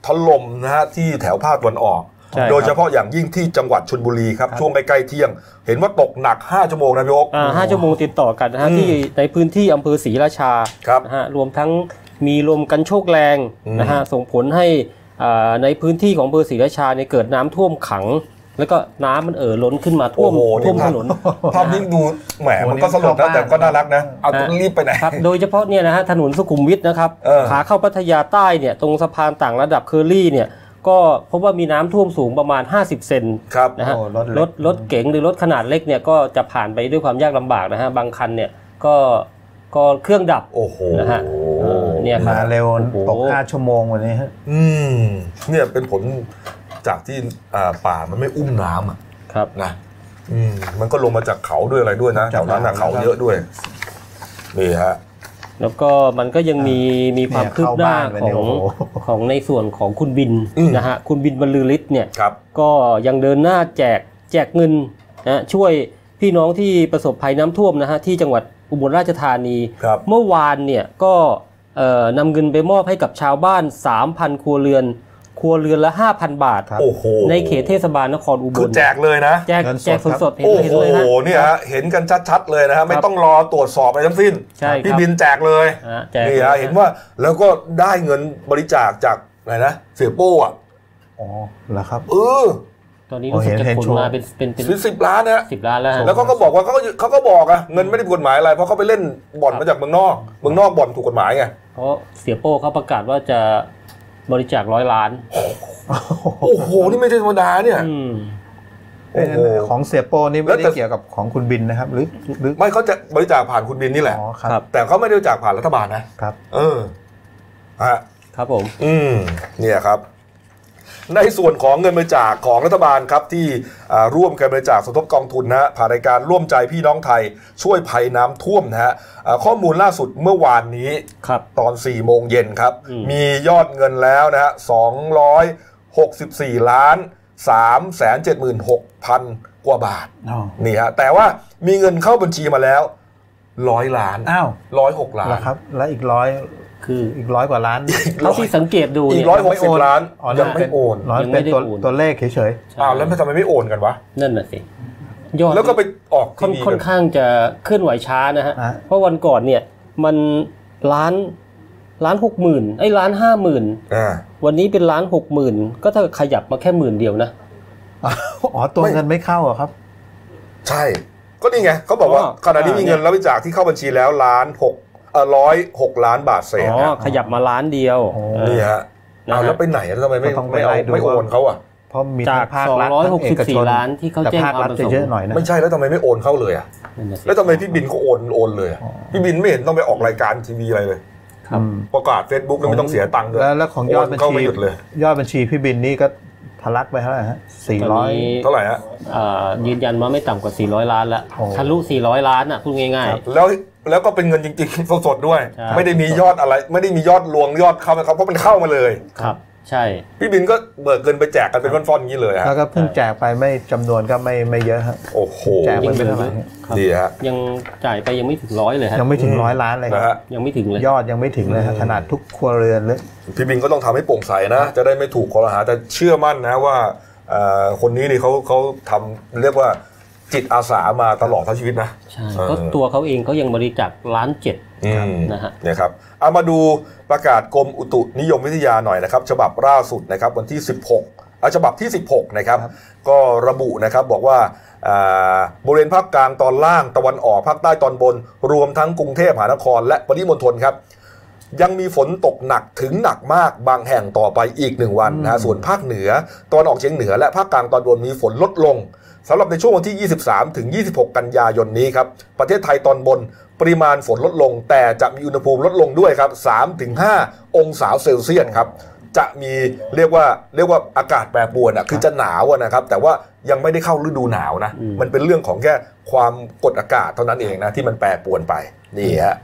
ถล่มนะฮะที่แถวภาคตะวันออกใช่ครับโดยเฉพาะอย่างยิ่งที่จังหวัดชลบุรีครับ ช่วงใกล้ๆเที่ยง เห็นว่าตกหนัก 5 ชั่วโมงนะพี่โอ๊คอ่าห้าชั่วโมงติดต่อกันนะฮะอืมที่ในพื้นที่อำเภอศรีราชาครับนะฮะรวมทั้งมีลมกันโชกแรงอืมนะฮะส่งผลให้อ่าในพื้นที่ของอำเภอศรีราชาเนี่ยเกิดน้ำท่วมขัง แล้วก็น้ำมันเอ่อล้นขึ้นมาท่วมโอ้โหท่วมนี่ถภาพนน ภาพนี้ดูแหมโอ้โหมันก็สลดนะนี่เข้าบ้านแต่ก็น่ารักนะเอาฮะรีบไปไหน ครับโดยเฉพาะเนี่ยนะฮะถนนสุขุมวิทนะครับเออ ขาเข้าพัทยาใต้เนี่ยตรงสะพานต่างระดับเคอรี่เนี่ยก็พบว่ามีน้ำท่วมสูงประมาณ 50 เซนครับ นะฮะโอ้รถเล็ก รถรถเก๋งหรือรถขนาดเล็กเนี่ยก็จะผ่านไปด้วยความยากลำบากนะฮะบางคันเนี่ยก็ก็เครื่องดับ โอ้โหนะฮะเออเนี่ย ครับมาเร็วโอ้โห ตกห้าชั่วโมงวันนี้ฮะ อืมเนี่ยเป็นผล จากที่อ่าป่ามันไม่อุ้มน้ำอะครับนะอืมมันก็ลงมาจากเขาด้วยอะไรด้วยนะแถวนั้นนะเขาเยอะด้วยนี่ฮะแล้วก็มันก็ยังมีมีความเนี่ยคืบหน้าเข้าบ้านไปขเนี่ยองโอ้โหของในส่วนของคุณบินอืมนะฮะคุณบินบรรลือฤทธิ์เนี่ยครับก็ยังเดินหน้าแจกแจกเงินนะช่วยพี่น้องที่ประสบภัยน้ำท่วมนะฮะที่จังหวัดอุบลราชธานีครับเมื่อวานเนี่ยก็เอ่อนำเงินไปมอบให้กับชาวบ้าน 3,000 ครัวเรือน ครัวเรือนละ 5,000 บาทครับโอ้โหในเขตเทศบาลนครอุบคือลแจกเลยนะ แจกเงินสดแจกครับสดๆเห็นโอ้เห็นโหเลยฮะเนี่ยฮะเห็นกันชัดๆเลยนะฮะไม่ต้องรอตรวจสอบอะไรทั้งสิ้นใช่ครับพี่บินแจกเลยอะแจกนี่ฮะเห็นว่าแล้วก็ได้เงินบริจาคจากอะไรนะเสียโป้อะอ๋อเหรอครับเออตอนนี้รู้สึกโอ้เห็นจะเห็นขนโชว์มาเป็นเป็นเป็นสิบสิบล้านนะสิบล้านแล้วฮะแล้วเขาก็บอกว่าเขาก็เขาก็บอกอะเงินไม่ได้ผิดกฎหมายอะไรเพราะเขาไปเล่นบ่อนมาจากเมืองนอกเมืองนอกบ่อนถูกกฎหมายไงเพราะเสียโป้เขาประกาศว่าจะ บริจาคร้อยล้าน โอ้โห นี่ไม่ใช่ธรรมดาเนี่ย อืม โอ้โห ของเสียโป้นี่แล้ไม่วแต่ ได้เกี่ยวกับของคุณบินนะครับ หรือหรือไม่เขาจะบริจาคผ่านคุณบินนี่แหละ อ๋อคครัรับ บ แต่เขาไม่ได้บริจาคผ่านรัฐบาลนะครับ เออฮะครับผม อืมเนี่ยครับ ในส่วนของเงินบริจาคของรัฐบาลครับที่อ่าร่วมกันบริจาคสมทบกองทุนนะฮะผ่านรายการร่วมใจพี่น้องไทยช่วยภัยน้ำท่วมนะฮะอ่าข้อมูลล่าสุดเมื่อวานนี้ครับตอน4โมงเย็นครับอืมมียอดเงินแล้วนะฮะ264ล้าน3 7 6 0 0 0กว่าบาทอ๋อนี่ฮะแต่ว่ามีเงินเข้าบัญชีมาแล้วร้อยล้านอ้าวร้อยหกล้าเหรอนครับ แล้วอีกร้อย คืออีกร้อยกว่าล้านเท่าที่สังเกตดูอีเนี่กยร้อยหกสิบล้านอ๋อยังไม่โอนร้อยยังไม่เป็นได้ตัวโอนตัวเลขเฉยใช่อ้าวแล้วทำไมไม่โอนกันวะนั่นน่ะสิยอดแล้วก็ไปออกค่ทีอนวีค่อนกันข้างจะเคลื่อนไหวช้านะฮะอะเพราะวันก่อนเนี่ยมันล้านล้านหกหมื่นไอ้ล้านห้าหมื่นอ่าวันนี้เป็นล้านหกหมื่นก็ถ้าขยับมาแค่หมื่นเดียวนะๆอ๋อตัวไม่เงินไม่เข้าเหรอครับ ใช่ ก็นี่ไงเขาบอกว่าอ๋อขณะนี้มีเงินรับบริจาคที่เข้าบัญชีแล้วล้านหกเอ่อ ร้อยหกล้านบาทเศษอ๋อฮะขยับมาล้านเดียวโอ้เออนี่ฮะนะฮะเอาแล้วไปไหนแล้วทำไมไม่ก็ต้องไปไม่เอาไล่ดูไม่โอนเขาอะเพราะมีจากทั้งภาครัฐทั้งเอกชน264ล้านที่เขาแต่แจ้งภาครัฐความประสงค์จะเยอะหน่อยนะไม่ใช่แล้วทำไมไม่โอนเขาเลยอะนั่นน่ะสิแล้วทำไมพี่บินเขาโอนโอนเลยอะอ๋อพี่บินไม่เห็นต้องไปออกรายการทีวีอะไรเลยครับอืมประกาศเฟซบุ๊กแล้วไม่ต้องเสียตังค์ด้วยแล้วแล้วของยอดบัญโเข้าชีไม่หยุดเลยยอดบัญชีพี่บินนี่ก็ทะลักไปเท่าไหร่ฮะสี่ตอนร้อยนี้เท่าไหร่ฮะเอ่อยืนยันว่าไม่ต่ำกว่า 400 ล้านแล้วโอ้ทะลุ 400 ล้านอะพูดง่ายแล้ว แล้วก็เป็นเงินจริงๆสดๆด้วย ใช่ ไม่ได้มียอดอะไร ไม่ได้มียอดลวงยอดเข้ามาเขาเพราะมันเข้ามาเลยๆครับ ใช่ พี่บินก็เบิกเงินไปแจกกันเป็นฟ่อนๆอย่างนี้เลยฮะแล้วก็เพิ่งแจกไปไม่จำนวนก็ไม่ไม่เยอะฮะ โอ้โหแจกไปไม่เท่าไหร่ครับ ดีฮะยังจ่ายไปยังไม่ถึงร้อยเลยฮะยังไม่ถึงอืมร้อยล้านเลยคนะรับฮะยังไม่ถึงเลย ยอดยังไม่ถึงเลยฮะขนาดทุกครัวเรือนเลย พี่บินก็ต้องทำให้โปร่งใสนะ จะได้ไม่ถูกข้อหาแต่เชื่อมั่นนะว่าเอ่อคนนี้นี่เขาเขาทำเรียกว่า จิตอาสามาตลอดทั้งชีวิตนะใช่เออก็ตัวเขาเองเขายังบริจาคล้านเจ็ดอืมนะฮะเนี่ยครับเอามาดูประกาศกรมอุตุนิยมวิทยาหน่อยนะครับ ฉบับล่าสุดนะครับวันที่ 16อะฉบับที่ 16 นะครับครับ ก็ระบุนะครับบอกว่าอ่าบริเวณภาคกลางตอนล่างตะวันออกภาคใต้ตอนบน รวมทั้งกรุงเทพมหานคร และปริมณฑลครับยังมีฝนตกหนักถึงหนักมากบางแห่งต่อไปอีกหนึ่งวันนะฮะส่วนภาคเหนือตอนออกเฉียงเหนือและภาคกลางตอนบนมีฝนลดลง สำหรับในช่วงวันที่ 23 ถึง 26 กันยายนนี้ครับ ประเทศไทยตอนบนปริมาณฝนลดลง แต่จะมีอุณหภูมิลดลงด้วยครับ3ถึง5องศาเซลเซียสครับ จะมีเรียกว่าเรียกว่าอากาศแปรปรวนอะคือจะหนาวอะนะครับ แต่ว่ายังไม่ได้เข้าฤดูหนาวนะอืมมันเป็นเรื่องของแค่ความกดอากาศเท่านั้นเองนะที่มันแปรปรวนไปนี่ฮะ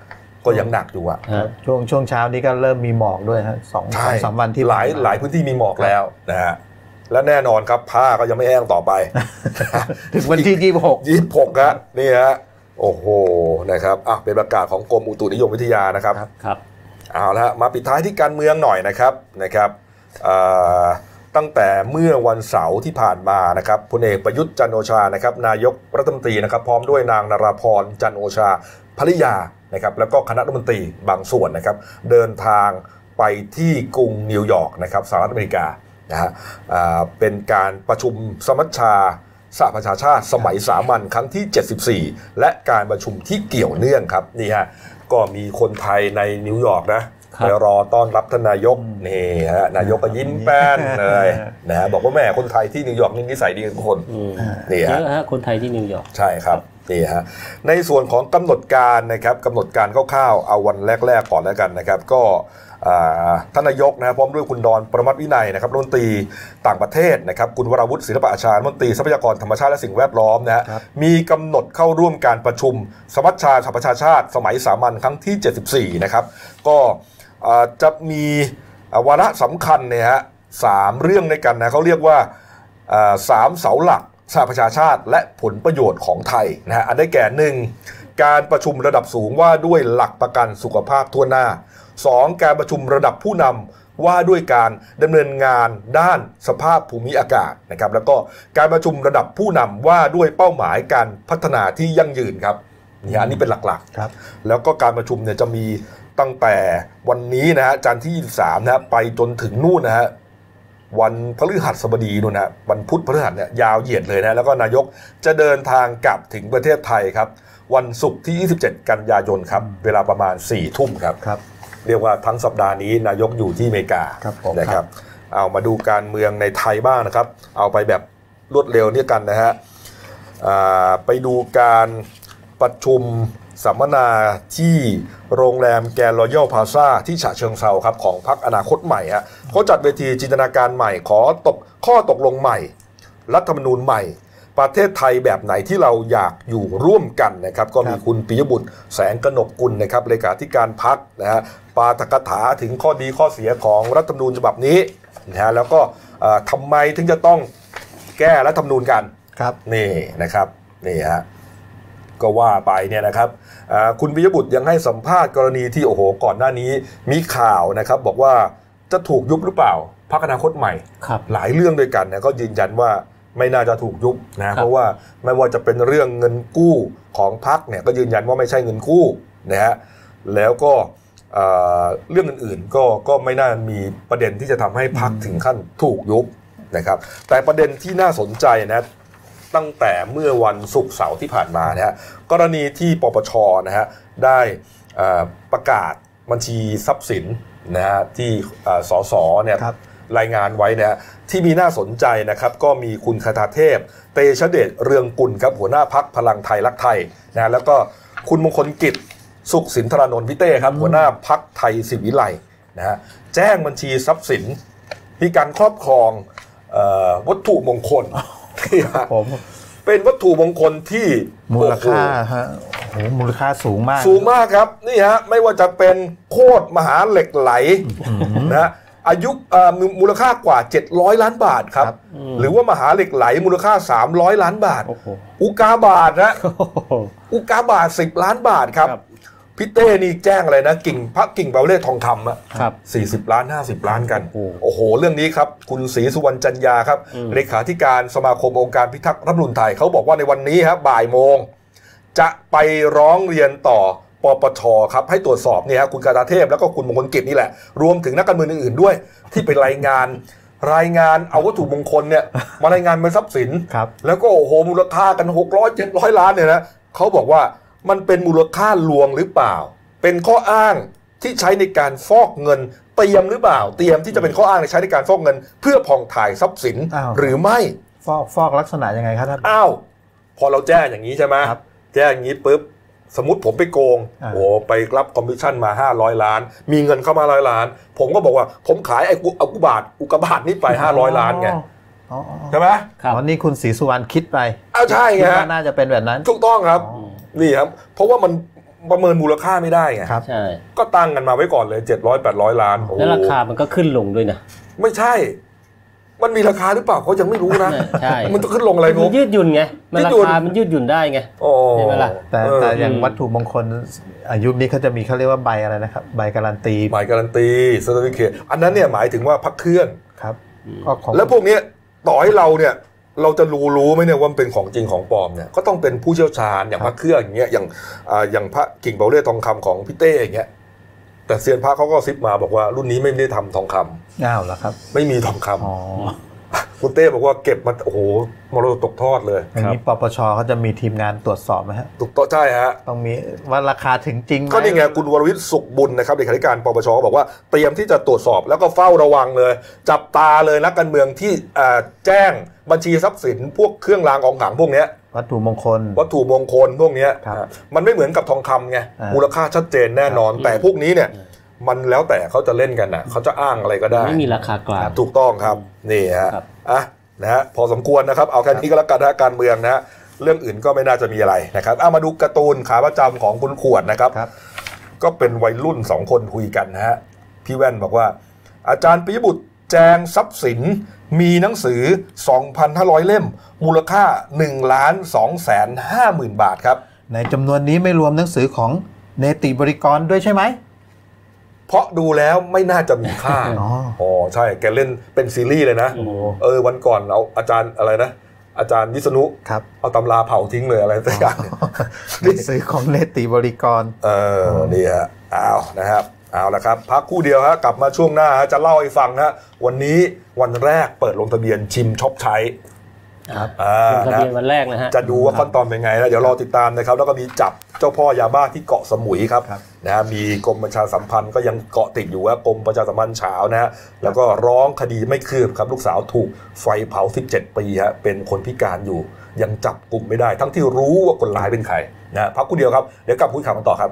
ก็ยังหนักอยู่อะฮะช่วงช่วงเช้านี้ก็เริ่มมีหมอกด้วยฮะสองสองสามวันที่หลายผ่นมหลายพื้นที่มีหมอกแล้วนะฮะ และแน่นอนครับผ้าก็ยังไม่แห้งต่อไป ถึงวันที่ยี่สิบหกยี่สิบหกฮะนี่ฮะโอ้โหนะครับอะเป็นประกาศของกรมอุตุนิยมวิทยานะครับครับเอาละฮะมาปิดท้ายที่การเมืองหน่อยนะครับนะครับเอ่อตั้งแต่เมื่อวันเสาร์ที่ผ่านมานะครับพลเอกประยุทธ์จันทร์โอชานะครับนายกรัฐมนตรีนะครับ พร้อมด้วยนางนราพรจันทร์โอชาภริยานะครับแล้วก็คณะรัฐมนตรีบางส่วนนะครับ เดินทางไปที่กรุงนิวยอร์กนะครับสหรัฐอเมริกา นะฮะอ่าเป็นการประชุมสมัชชาสหประชาชาติสมัยสามัญครั้งที่ 74 และการประชุมที่เกี่ยวเนื่องครับนี่ฮะก็มีคนไทยในนิวยอร์กนะครับไปรอต้อนรับท่านนายกนี่ฮะนายกก็ยิ้มแป้นเลยนะฮะบอกว่าแม่คนไทยที่นิวยอร์กนี่นิสัยดีกันทุกคนอืมนี่เยฮะอะฮะคนไทยที่นิวยอร์กใช่ครับนี่ฮะในส่วนของกำหนดการนะครับกำหนดการคร่าวๆเอาวันแรก ๆก่อนแล้วกันนะครับ ก็อ่า ท่านนายกนะพร้อมด้วยคุณดอนประมัติวินัยนะครับรัฐมนตรีต่างประเทศนะครับคุณวราวุฒิศิลปะอาชารัฐมนตรีทรัพยากรธรรมชาติและสิ่งแวดล้อมนะฮะครับมีกำหนดเข้าร่วมการประชุม สมัชชาสหประชาชาติ สมัยสามัญครั้งที่ 74 นะครับ ก็อ่าจะมีอ่าวาระสำคัญเนี่ยฮะสามเรื่องในกันนะเขาเรียกว่าอ่าสามเสาหลักสหประชาชาติ และผลประโยชน์ของไทยนะฮะอันได้แก่หนึ่งการประชุมระดับสูงว่าด้วยหลักประกันสุขภาพทั่วหน้า 2. การประชุมระดับผู้นำว่าด้วยการดำเนินงานด้านสภาพภูมิอากาศนะครับ แล้วก็การประชุมระดับผู้นำว่าด้วยเป้าหมายการพัฒนาที่ยั่งยืนครับนี่ฮะอันนี้เป็นหลักๆครับ แล้วก็การประชุมเนี่ยจะมีตั้งแต่วันนี้นะฮะจันทร์ที่ 23 นะฮะไปจนถึงนู่นนะฮะวันพฤหัสบดีนู่นนะฮะวันพุธพฤหัสเนี่ยยาวเหยียดเลยนะ แล้วก็นายกจะเดินทางกลับถึงประเทศไทยครับ วันศุกร์ที่ 27 กันยายนครับ เวลาประมาณ 4 ทุ่มครับครับ เรียกว่าทั้งสัปดาห์นี้นายกอยู่ที่อเมริกาครับผมนะครับ เอามาดูการเมืองในไทยบ้างนะครับ เอาไปแบบรวดเร็วเนี่ยกันนะฮะอ่าไปดูการประชุมสัมมนาที่โรงแรมแกรนรอยัลพาซาที่ฉะเชิงเซาครับของพรรคอนาคตใหม่ฮะเขาจัดเวทีจินตนาการใหม่ขอตกข้อตกลงใหม่ รัฐธรรมนูญใหม่ ประเทศไทยแบบไหนที่เราอยากอยู่ร่วมกันนะครับ ก็มีครับคุณปิยบุตรแสงกนกกุลนะครับเลขาธิการพักนะฮะปาฐกถาถึงข้อดีข้อเสียของรัฐธรรมนูญฉบับนี้นะฮะแล้วก็เอ่อทำไมถึงจะต้องแก้รัฐธรรมนูญกันครับนี่นะครับนี่ฮะก็ว่าไปเนี่ยนะครับอ่าคุณปิยบุตรยังให้สัมภาษณ์กรณีที่โอ้โหก่อนหน้านี้มีข่าวนะครับ บอกว่าจะถูกยุบหรือเปล่าพรรคอนาคตใหม่ครับหลายเรื่องด้วยกันนะก็ยืนยันว่า ไม่น่าจะถูกยุบครันะบเพราะว่าไม่ว่าจะเป็นเรื่องเงินกู้ของพรรคเนี่ยก็ยืนยันว่าไม่ใช่เงินกู้นะฮะแล้วก็เอ่อเรื่องอื่นๆก็ก็ไม่น่ามีประเด็นที่จะทำให้พรรคถึงขั้นถูกยุบนะครับแต่ประเด็นที่น่าสนใจนะตั้งแต่เมื่อวันศุกร์เสาร์ที่ผ่านมานะฮะกรณีที่ปปชนะฮะได้เอ่อประกาศบัญชีทรัพย์สินนะฮะที่เอ่อสสเนี่ยครับรายงานไว้นะฮะ ที่มีน่าสนใจนะครับก็มีคุณคาถาเทพ เตชะเดชเรืองกุลครับหัวหน้าพักพลังไทยรักไทยนะแล้วก็คุณมงคลกิจสุขสินทรานนท์พิเต้ครับหัวหน้าพักไทยสิวิไลนะฮะแจ้งบัญชีทรัพย์สิน มีการครอบครองเออวัตถุมงคลที่ฮะผมเป็นวัตถุมงคลที่มูลค่าโอ้โหฮะโอ้โหมูลค่าสูงมาก สูงมากครับนี่ฮะไม่ว่าจะเป็นโคตรมหาเหล็กไหลนะฮะ อายุเอ่อมูมูลค่ากว่า 700 ล้านบาทครับครับ หรือว่ามหาเหล็กไหลมูลค่า 300 ล้านบาทโอ้โหอุกาบาทนะโอ้โหอุกาบาท 10 ล้านบาทครับครับพี่เต้นี่แจ้งอะไรนะ กิ่งพระกิ่งเบาเล่ทองคำอะครับ40ล้าน50ล้านกันโอ้โหโอ้โห เรื่องนี้ครับ คุณศรีสุวรรณจันยาครับอืมเลขาธิการสมาคมองค์การพิทักษ์รัฐธรรมนูญไทยเขาบอกว่าในวันนี้ครับบ่ายโมง จะไปร้องเรียนต่อ ปปชครับให้ตรวจสอบเนี่ยฮะคุณกาตาเทพแล้วก็คุณมงคลกิจนี่แหละ รวมถึงนักการเมืองอื่นๆด้วย ที่ไปรายงาน รายงานเอาวัตถุมงคลเนี่ยมารายงานเป็นทรัพย์สิน ครับแล้วก็โอ้โหมูลค่ากัน600 700 ล้านเนี่ยนะเขาบอกว่ามันเป็นมูลค่าลวงหรือเปล่า เป็นข้ออ้างที่ใช้ในการฟอกเงินเตรียมหรือเปล่า เตรียมที่จะเป็นข้ออ้างในใช้ในการฟอกเงิน เพื่อผ่องถ่ายทรัพย์สินอ้าว หรือไม่ ฟอกฟอกลักษณะยังไงครับท่าน อ้าว พอเราแจ้งอย่างนี้ใช่ไหมครับ แจ้งอย่างนี้ปุ๊บ สมมติผมไปโกงอ่าโอ้ไปรับคอมมิชชั่นมา 500 ล้าน มีเงินเข้ามาร้อยล้าน ผมก็บอกว่าผมขายไอ้กุอุกบาทอุกกาบาทนี้ไป 500 ล้านไงอ๋ออ๋อใช่ไหมครับอ๋อนี่คุณศรีสุวรรณคิดไปอ้าวใช่คิไงดฮะว่าน่าจะเป็นแบบนั้น ถูกต้องครับอ๋อนี่ครับ เพราะว่ามันประเมินมูลค่าไม่ได้ไงครับใช่ก็ตั้งกันมาไว้ก่อนเลย 700 800 ล้านโอ้โหแล้วราคามันก็ขึ้นลงด้วยนะ ไม่ใช่ มันมีราคาหรือเปล่าเขายังไม่รู้นะ ใช่ มันจะขึ้นลงอะไรมัรู้นยืดหยุ่นไง มันยืราดหยุ่น คามันยืดหยุ่นได้ไง โอ้ใช่ไหมล่ะ แต่เออแต่อย่างอืมวัตถุมงคลอายุคนี้เขาจะมีเขาเรียกว่าใบอะไรนะครับ ใบการันตีหมายการันตี certificate อันนั้นเนี่ยหมายถึงว่าพระเครื่อง ครับก็ของแล้วพวกเนี้ยต่อให้เราเนี่ยเราจะรู้รู้ไหมเนี่ยว่ามันเป็นของจริงของปลอมเนี่ยก็ต้องเป็นผู้เชี่ยวชาญอย่างพระเครื่องอย่างเงี้ยอย่างอ่าอย่างพระกริ่งปวเรศทองคำของพี่เต้อย่างเงี้ย แต่เซียนพระเขาก็ซิบมาบอกว่ารุ่นนี้ไม่ได้ทำทองคำอ้าวเหรอครับ ไม่มีทองคำอ๋อคุณเต้บอกว่าเก็บมาโอ้โหมรดกตกทอดเลยอย่างนี้ปปชเขาจะมีทีมงานตรวจสอบไหมฮะถูกต้องใช่ฮะต้องมีว่าราคาถึงจริงไหมก็นี่ไงคุณวรวิทย์สุขบุญนะครับเลขาธิการปปชก็บอกว่าเตรียมที่จะตรวจสอบแล้วก็เฝ้าระวังเลย จับตาเลยนักการเมืองที่อ่าแจ้งบัญชีทรัพย์สินพวกเครื่องรางของขลังพวกเนี้ย วัตถุมงคล วัตถุมงคลพวกเนี้ยครับอะมันไม่เหมือนกับทองคำไงอ่ามูมูลค่าชัดเจนแน่นอน แต่พวกนี้เนี่ยมันแล้วแต่เขาจะเล่นกันนะเขาจะอ้างอะไรก็ได้ ไม่มีราคากลางถูกต้องครับนี่ฮะครับอะนะฮะพอสมควรนะครับ เอาแค่นี้ก็แล้วกันนะการเมืองนะฮะเรื่องอื่นก็ไม่น่าจะมีอะไรนะครับเอามาดูการ์ตูนขาประจำของคุณขวดนะครับครับ ก็เป็นวัยรุ่นสองคนคุยกันนะฮะพี่แว่นบอกว่า อาจารย์ปิยบุตร แจงทรัพย์สินมีหนังสือ 2,500 เล่ม มูลค่า1ล้าน2แสน5หมื่นบาทครับ ในจำนวนนี้ไม่รวมหนังสือของเนติบริกรด้วยใช่ไหม เพราะดูแล้วไม่น่าจะมีค่า อ๋ออ๋อใช่ แกเล่นเป็นซีรีส์เลยนะโอ้โหเออ วันก่อนเอาอาจารย์อะไรนะ อาจารย์วิษณุครับเอาตำราเผาทิ้งเลยอะไรสักอย่างเนี่ยหนังสือของเนติบริกร เออ นี่ฮะเอานะครับ เอาละครับ พักครู่เดียวฮะกลับมาช่วงหน้าฮะจะเล่าให้ฟังฮะวันนี้วันแรกเปิดลงทะเบียนชิมช็อปใช้ครับอ่าลงทะนะเบียนวันแรกนะฮะจะดูว่าขั้นตอนเป็นไงนะเดี๋ยวรอติดตามนะครับ แล้วก็มีจับเจ้าพ่อยาบ้าที่เกาะสมุยครับครับนะฮะมีกรมประชาสัมพันธ์ก็ยังเกาะติดอยู่ว่ากรมประชาสัมพันธ์เฉานะฮะแล้วก็ร้องคดีไม่คืบครับลูกสาวถูกไฟเผา 17 ปีฮะเป็นคนพิการอยู่ ยังจับกลุ่มไม่ได้ ทั้งที่รู้ว่าคนร้ายเป็นใครนะฮะพักกูเดียวครับเดี๋ยวกลับคุยข่าวกันต่อครับ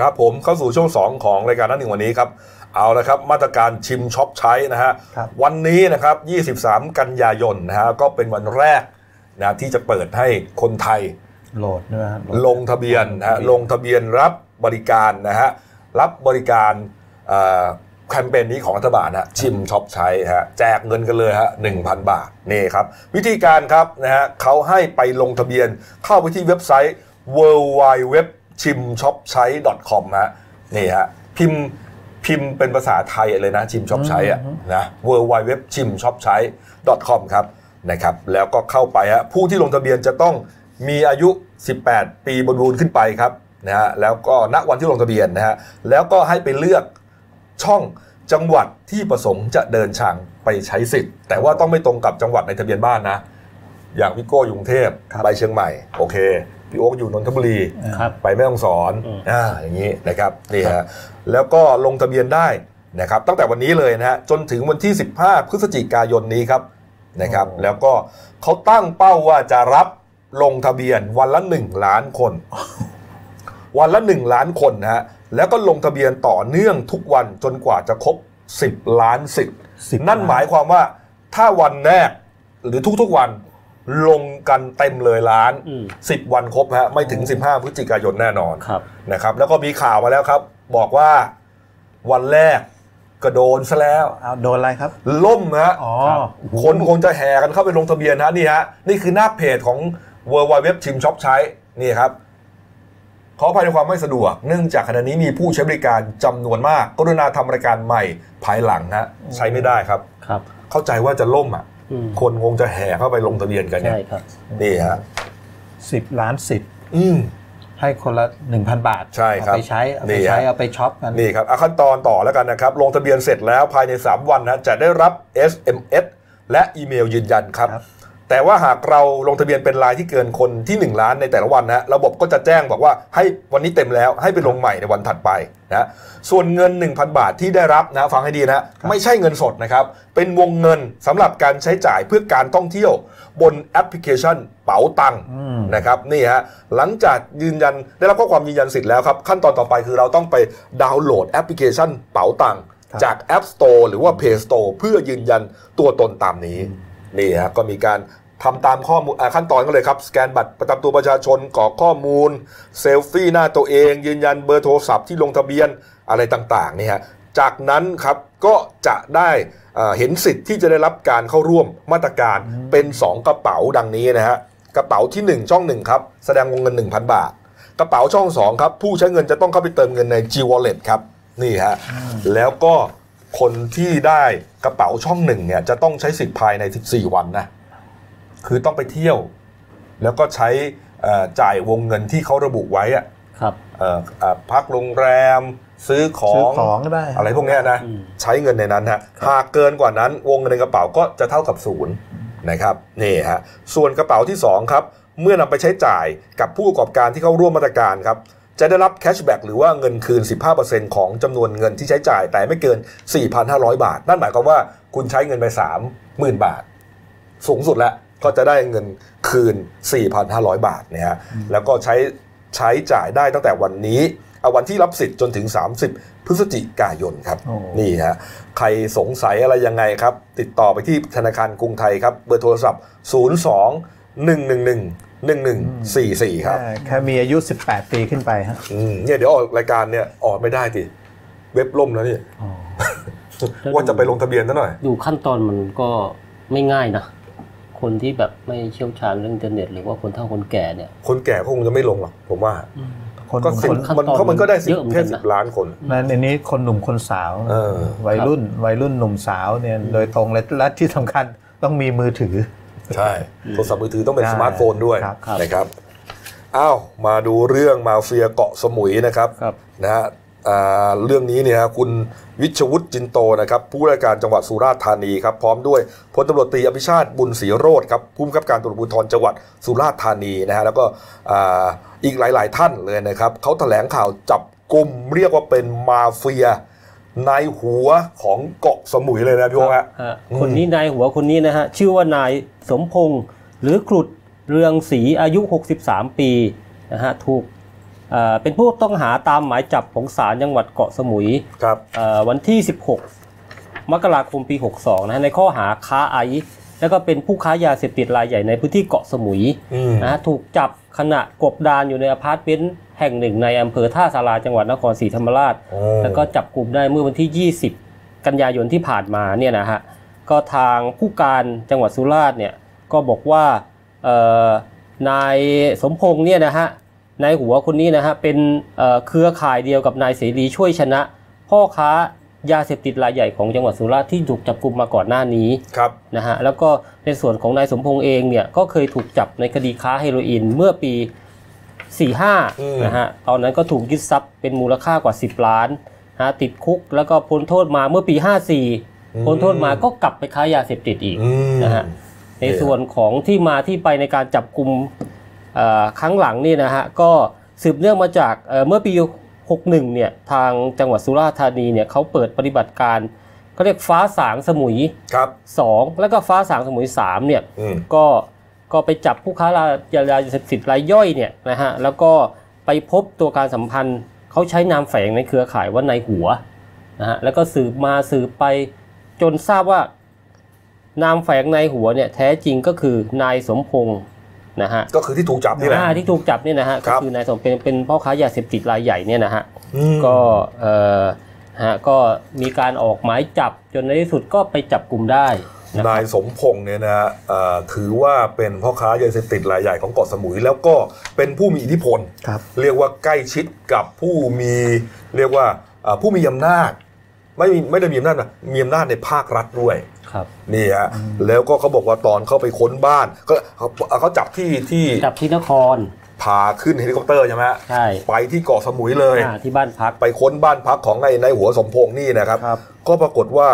ครับผมเข้าสู่ช่วง 2 ของรายการหนั่นหนึ่งวันนี้ครับ เอาละครับ มาตรการชิมช็อปใช้นะฮะครับวันนี้นะครับ 23 กันยายนนะฮะก็เป็นวันแรกนะที่จะเปิดให้คนไทยโหลดนะฮะโหลงทะเบียนนะฮะลงทะเบียนรับบริการนะฮะรับบริการเอ่อแคมเปญนี้ของรัฐบาลนะชิมช็อปใช้ฮะแจกเงินกันเลยฮะหนึ่งพันบาทนี่ครับ วิธีการครับนะฮะเขาให้ไปลงทะเบียนเข้าไปที่เว็บไซต์ w w w ชิมช็อปใช้ .com ฮะนี่ฮะพิมพ์พิมพ์เป็นภาษาไทยเลยนะชิมช็อปใช้อะนะ w w w ชิมช็อปใช้ .com ครับนะครับแล้วก็เข้าไปฮะผู้ที่ลงทะเบียนจะต้องมีอายุ 18 ปีบรรลุขึ้นไปครับนะฮะแล้วก็ณวันที่ลงทะเบียนนะฮะแล้วก็ให้ไปเลือกช่องจังหวัดที่ประสงค์จะเดินทางไปใช้สิทธิ์ แต่ว่าต้องไม่ตรงกับจังหวัดในทะเบียนบ้านนะ อย่างพี่โก้อยู่กรุงเทพครับไปเชียงใหม่ โอเค พี่โอ๊คอยู่นนทบุรีครับไปแม่ฮ่องสอนอืมอ่าอย่างนี้นะครับนี่ฮะแล้วก็ลงทะเบียนได้นะครับตั้งแต่วันนี้เลยนะฮะจนถึงวันที่ 15 พฤศจิกายนนี้ครับนะครับโอ้แล้วก็เขาตั้งเป้าว่าจะรับลงทะเบียนวันละ 1 ล้านคน วันละ 1 ล้านคนนะฮะแล้วก็ลงทะเบียนต่อเนื่องทุกวันจนกว่าจะครบ 10 ล้านสิทธิ์สิบนั่นหมายความว่าถ้าวันแรกหรือทุกๆวัน ลงกันเต็มเลยล้านอืม10 วันครบฮะไม่ถึง 15 พฤศจิกายนแน่นอนครับนะครับ แล้วก็มีข่าวมาแล้วครับ บอกว่าวันแรกก็โดนซะแล้วเอาโดนอะไรครับ ล่มนะฮะอ๋อคนคงจะแห่กันเข้าไปลงทะเบียนนะนี่ฮะนี่คือหน้าเพจของ w w w ชิมช็อปใช้นี่ครับขออภัยในความไม่สะดวก เนื่องจากขณะนี้มีผู้ใช้บริการจำนวนมาก กรุณาทำรายการใหม่ภายหลังฮะใช้ไม่ได้ครับครับ เข้าใจว่าจะล่มอะอืม คนคงจะแห่เข้าไปลงทะเบียนกันเนี่ใช่ยครับนี่ฮะสิบล้านสิทธิ์อืมให้คนละ 1,000 บาทใช่ครับเอาไปใช้เอานี่ไปใช้ฮะเอาไปช็อปกันนี่ครับอะขั้นตอนต่อแล้วกันนะครับ ลงทะเบียนเสร็จแล้วภายใน 3 วันนะจะได้รับ SMS และอีเมลยืนยันครับครับ แต่ว่าหากเราลงทะเบียนเป็นรายที่เกินคนที่ 1 ล้านในแต่ละวันนะระบบก็จะแจ้งบอกว่าให้วันนี้เต็มแล้วให้ไปลงใหม่ในวันถัดไปนะส่วนเงิน 1,000 บาทที่ได้รับนะฟังให้ดีนะไม่ใช่เงินสดนะครับ เป็นวงเงินสำหรับการใช้จ่ายเพื่อการท่องเที่ยว บนแอปพลิเคชันเป๋าตังค์อืมนะครับนี่ฮะหลังจากยืนยันได้รับข้อความยืนยันสิทธิ์แล้วครับ ขั้นตอนต่อไปคือเราต้องไปดาวน์โหลดแอปพลิเคชันเป๋าตังค์ครับจาก App Store หรือว่า Play Store เพื่อยืนยันตัวตนตามนี้ นี่ฮะก็มีการทำตามข้อมูลอ่าขั้นตอนก็เลยครับ สแกนบัตรประจำตัวประชาชนกรอกข้อมูล เซลฟี่หน้าตัวเอง ยืนยันเบอร์โทรศัพท์ที่ลงทะเบียนอะไรต่างๆนี่ฮะจากนั้นครับก็จะได้อ่าเห็นสิทธิ์ที่จะได้รับการเข้าร่วมมาตรการเป็น 2 กระเป๋าดังนี้นะฮะกระเป๋าที่ 1 ช่อง1ครับแสดงวงเงิน 1,000 บาท กระเป๋าช่อง2ครับผู้ใช้เงินจะต้องเข้าไปเติมเงินใน G Wallet ครับนี่ฮะแล้วก็ คนที่ได้กระเป๋าช่องหนึ่งเนี่ยจะต้องใช้สิทธิ์ภายใน 14 วันนะคือต้องไปเที่ยว แล้วก็ใช้เอ่อจ่ายวงเงินที่เขาระบุไว้อะครับเอ่อเอ่อพักโรงแรมซื้อขอซื้องของก็ได้อะไรพวกเนี้ยนะอืมใช้เงินในนั้นฮะหากเกินกว่านั้นวงเงินในกระเป๋าก็จะเท่ากับศูนย์นะครับนี่ฮะส่วนกระเป๋าที่ 2 ครับ เมื่อนำไปใช้จ่ายกับผู้ประกอบการที่เข้าร่วมมาตรการครับ จะได้รับแคชแบ็กหรือว่าเงินคืน 15%ของจำนวนเงินที่ใช้จ่ายแต่ไม่เกิน 4,500 บาท นั่นหมายความว่าคุณใช้เงินไป 30,000 บาท สูงสุดแล้วก็จะได้เงินคืน 4,500 บาทเนี่ยฮะแล้วก็ใช้ใช้จ่ายได้ตั้งแต่วันนี้เอาวันที่รับสิทธิ์จนถึง 30 พฤศจิกายนครับโอ้นี่ฮะใครสงสัยอะไรยังไงครับ ติดต่อไปที่ธนาคารกรุงไทยครับ เบอร์โทรศัพท์ 02 111 1144 ครับแค่แค่มีอายุ 18 ปีขึ้นไปฮะอืมเนี่ยเดี๋ยวออกรายการเนี่ยออกไม่ได้ติเว็บล่มแล้วเนี่ยว่าจะไปลงทะเบียนซะหน่อย ดูขั้นตอนมันก็ไม่ง่ายนะ คนที่แบบไม่เชี่ยวชาญเรื่องอินเทอร์เน็ต หรือว่าคนเฒ่าคนแก่เนี่ย คนแก่ก็คงจะไม่ลงหรอกผมว่าคนหก็นุ่มสิคบนขั้นมันตอนเพราะมันก็ได้สิบเยอะเหมือนแค่กันสินะบล้านคนนั่นในนี้คนหนุ่มคนสาวเออวัยรุ่นวัยรุ่นหนุ่มสาวเนี่ยโดยตรงและและที่สำคัญต้องมีมือถือ ใช่โทรศัพท์มือถือต้องเป็นใช่สมาร์ทโฟนด้วยครับครับนะครับอ้าวมาดูเรื่องมาเฟียเกาะสมุยนะครับครับนะฮะอ่าเรื่องนี้เนี่ยฮะคุณวิชวุฒิจินโตนะครับผู้ราชการจังหวัดสุราษฎร์ธานีครับพร้อมด้วยพลตำรวจตรีอภิชาติบุญศรีโรธครับผู้บังคับการตำรวจภูธรจังหวัดสุราษฎร์ธานีนะฮะแล้วก็อ่าอีกหลาย ๆ ท่านเลยนะครับเขาแถลงข่าวจับกลุ่มเรียกว่าเป็นมาเฟีย ในหัวของเกาะสมุยเลยนะพี่โอ๊คฮะฮะอืมคนนี้นายหัวคนนี้นะฮะชื่อว่านายสมพงษ์หรือครุฑเรืองศรีอายุ 63 ปีนะฮะถูกเอ่อเป็นผู้ต้องหาตามหมายจับของศาลจังหวัดเกาะสมุยครับเอ่อวันที่ 16 มกราคมปี 62 นะฮะในข้อหาค้าไอซ์แล้วก็เป็นผู้ค้ายาเสพติดรายใหญ่ในพื้นที่เกาะสมุยอืมนะฮะถูกจับขณะกบดานอยู่ในอพาร์ตเมนต์ แห่งหนึ่งในอำเภอท่าสาราจังหวัดนครศรีธรรมราชโอ้แล้วก็จับกลุ่มได้เมื่อวันที่ 20 กันยายนที่ผ่านมาเนี่ยนะฮะก็ทางผู้การจังหวัดสุราษฎร์เนี่ยก็บอกว่าเอ่อนายสมพงษ์เนี่ยนะฮะนายหัวคนนี้นะฮะเป็นเอ่อเครือข่ายเดียวกับนายเสรีช่วยชนะ พ่อค้ายาเสพติดรายใหญ่ของจังหวัดสุราษฎร์ที่ถูกจับกลุ่มมาก่อนหน้านี้ครับนะฮะแล้วก็ในส่วนของนายสมพงษ์เองเนี่ยก็เคยถูกจับในคดีค้าเฮโรอีนเมื่อปี 45นะฮะตอนนั้นก็ถูกยึดทรัพย์เป็นมูลค่ากว่า 10 ล้านนะฮะติดคุกแล้วก็พ้นโทษมาเมื่อปี 54 พ้นโทษมาก็กลับไปค้ายาเสพติดอีกอืมนะฮะในส่วนของที่มาที่ไปในการจับกลุ่มเอ่อครั้งหลังนี่นะฮะก็สืบเนื่องมาจากเอ่อเมื่อปี 61 เนี่ยทางจังหวัดสุราษฎร์ธานีเนี่ยเขาเปิดปฏิบัติการเขาเรียกฟ้าสางสมุยครับ2แล้วก็ฟ้าสางสมุย3เนี่ยอืมก็ ก็ไปจับผู้ค้ายาเสพติดรายย่อยเนี่ยนะฮะแล้วก็ไปพบตัวการสัมพันธ์เขาใช้นามแฝงในเครือข่ายว่านายหัวนะฮะแล้วก็สืบมาสืบไปจนทราบว่านามแฝงนายหัวเนี่ยแท้จริงก็คือนายสมพงศ์นะฮะก็คือที่ถูกจับนี่แหละอ่าที่ถูกจับเนี่ยนะฮะครัก็บคือนายสมเป็นเป็นพ่อค้ายาเสพติดรายใหญ่เนี่ยนะฮะอืมก็เอ่อฮะก็มีการออกหมายจับจนในที่สุดก็ไปจับกลุ่มได้ นะคนารับยสมพงษ์เนี่ยนะฮะเอ่อถือว่าเป็นพ่อค้ายาเสพติดรายใหญ่ของเกาะสมุย แล้วก็เป็นผู้มีอิทธิพลครับเรียกว่าใกล้ชิดกับผู้มีเรียกว่าเอ่อผู้มีอำนาจไม่มีไม่ได้มีอำนาจนะมีอำนาจในภาครัฐด้วยครับนี่ฮะแล้วก็เขาบอกว่าตอนเข้าไปค้นบ้านก็เขาเขาจับที่ที่จับที่นครพาขึ้นเฮลิคอปเตอร์ใช่ไหมฮะใช่ไปที่เกาะสมุยเลยอ่าที่บ้านพักไปค้นบ้านพักของไอ้ในหัวสมพงษ์นี่นะครับครับ ก็ปรากฏว่า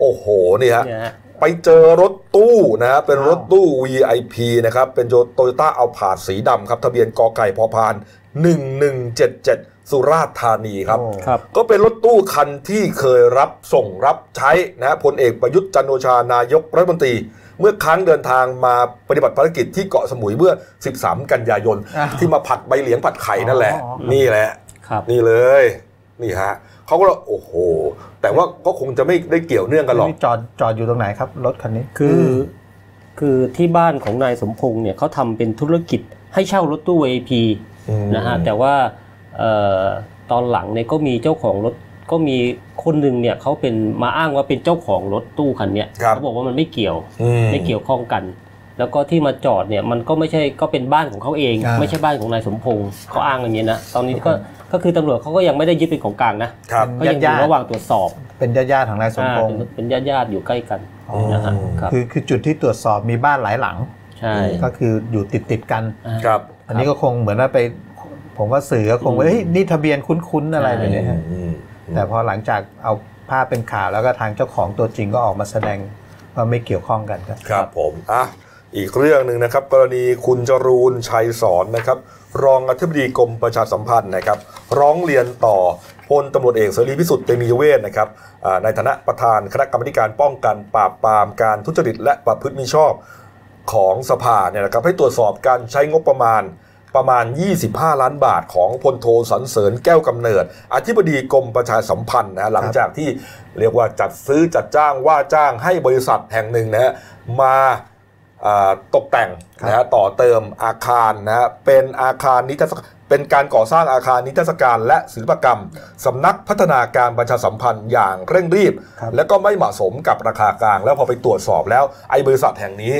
โอ้โหนี่ฮะเนี่ยฮะ ไปเจอรถตู้นะฮะเป็นรถตู้ VIP นะครับ เป็นโตโยต้าเอาผาดสีดำครับ ทะเบียนกอไก่พอพาน 1177 สุราษฎร์ธานีครับโอ้ครับ ก็เป็นรถตู้คันที่เคยรับส่งรับใช้นะฮะพลเอกประยุทธ์จันทร์โอชานายกรัฐมนตรี เมื่อครั้งเดินทางมาปฏิบัติภารกิจที่เกาะสมุยเมื่อ 13 กันยายนอ้าวที่มาผัดใบเหลียงผัดไข่นั่นแหละอ๋อนี่แหละครับนี่เลย นี่ฮะ เขาก็โอ้โห แต่ว่าก็คงจะไม่ได้เกี่ยวเนื่องกันหรอกนี่จอดจอดอยู่ตรงไหนครับรถคันนี้คืออคือที่บ้านของนายสมพงษ์เนี่ยเขาทำเป็นธุรกิจให้เช่ารถตู้ VIP อืมนะฮะแต่ว่าเอ่อตอนหลังเนี่ยก็มีเจ้าของรถก็มีคนหนึ่งเนี่ยเขาเป็นมาอ้างว่าเป็นเจ้าของรถตู้คันเนี้ยครับเขาบอกว่ามันไม่เกี่ยวอืไม่เกี่ยวข้องกัน แล้วก็ที่มาจอดเนี่ยมันก็ไม่ใช่ก็เป็นบ้านของเขาเองอ่าไม่ใช่บ้านของนายสมพงษ์เขาอ้างอย่างนี้นะตอนนี้ก็ ก็คือตำรวจเขาก็ยังไม่ได้ยึดเป็นของกลางนะครับก็ยังอยู่ระหว่างตรวจสอบ เป็นญาติญาติๆของนายสมอ่าพงษ์เป็นเป็นญาติญาติๆอยู่ใกล้กันอ๋อนะฮะครับคือคือจุดที่ตรวจสอบมีบ้านหลายหลังใช่ก็คืออยู่ติดติดๆกันอ่าครับ อันนี้ก็คงเหมือนว่าไป ผมว่าสื่อก็คงว่าอืมเฮ้ยนี่ทะเบียนคุ้นๆอะไรแบบนี้ฮะอืมแต่พอหลังจากเอาภาพเป็นข่าวแล้วก็ทางเจ้าของตัวจริงก็ออกมาแสดงว่าไม่เกี่ยวข้องกันครับ ครับผมอะอีกเรื่องหนึ่งนะครับ กรณีคุณจรูนชัยสอนนะครับ รองอธิบดีกรมประชาสัมพันธ์นะครับ ร้องเรียนต่อพลตำรวจเอกเสรีพิสุทธิ์เตมียเวทนะครับในฐานะประธานคณะกรรมการป้องกันปราบปรามการทุจริตและประพฤติมิชอบของสภาเนี่ยนะครับให้ตรวจสอบการใช้งบประมาณประมาณ 25 ล้านบาทของพลโทสันเสริญแก้วกำเนิด อธิบดีกรมประชาสัมพันธ์นะฮะหลังจากที่เรียกว่าจัดซื้อจัดจ้างว่าจ้างให้บริษัทแห่งหนึ่งนะฮะมา ตกแต่งนะฮะต่อเติมอาคารนะฮะเป็นอาคารนิทรรศเป็นการก่อสร้างอาคารนิทรรศการและศิลปกรรมสำนักพัฒนาการประชาสัมพันธ์อย่างเร่งรีบครับและก็ไม่เหมาะสมกับราคากลาง แล้วพอไปตรวจสอบแล้วไอ้บริษัทแห่งนี้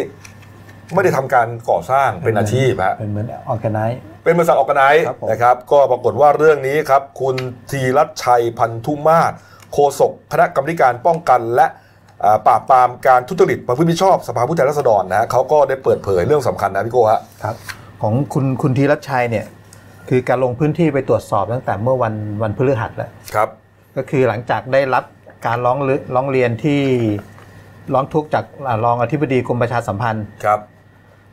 ไม่ได้ทำการก่อสร้างเป็นอาชีพฮะเป็นเหมือน organizeเป็นบริษัท organize ครับผมนะครับ ก็ปรากฏว่าเรื่องนี้ครับ คุณธีรัชชัยพันธุมาศโฆษกคณะกรรมการป้องกันและอ่า ปราบปรามการทุจริตประพฤติมิชอบสภาผู้แทนราษฎรนะฮะเขาก็ได้เปิดเผยเรื่องสำคัญนะพี่โก้ฮะครับของคุณคุณธีรชัยเนี่ยคือการลงพื้นที่ไปตรวจสอบตั้งแต่เมื่อวันวันพฤหัสแล้วครับ ก็คือหลังจากได้รับการร้องเรียนร้องเรียนที่ร้องทุกข์จากอ่ารองอธิบดีกรมประชาสัมพันธ์ครับ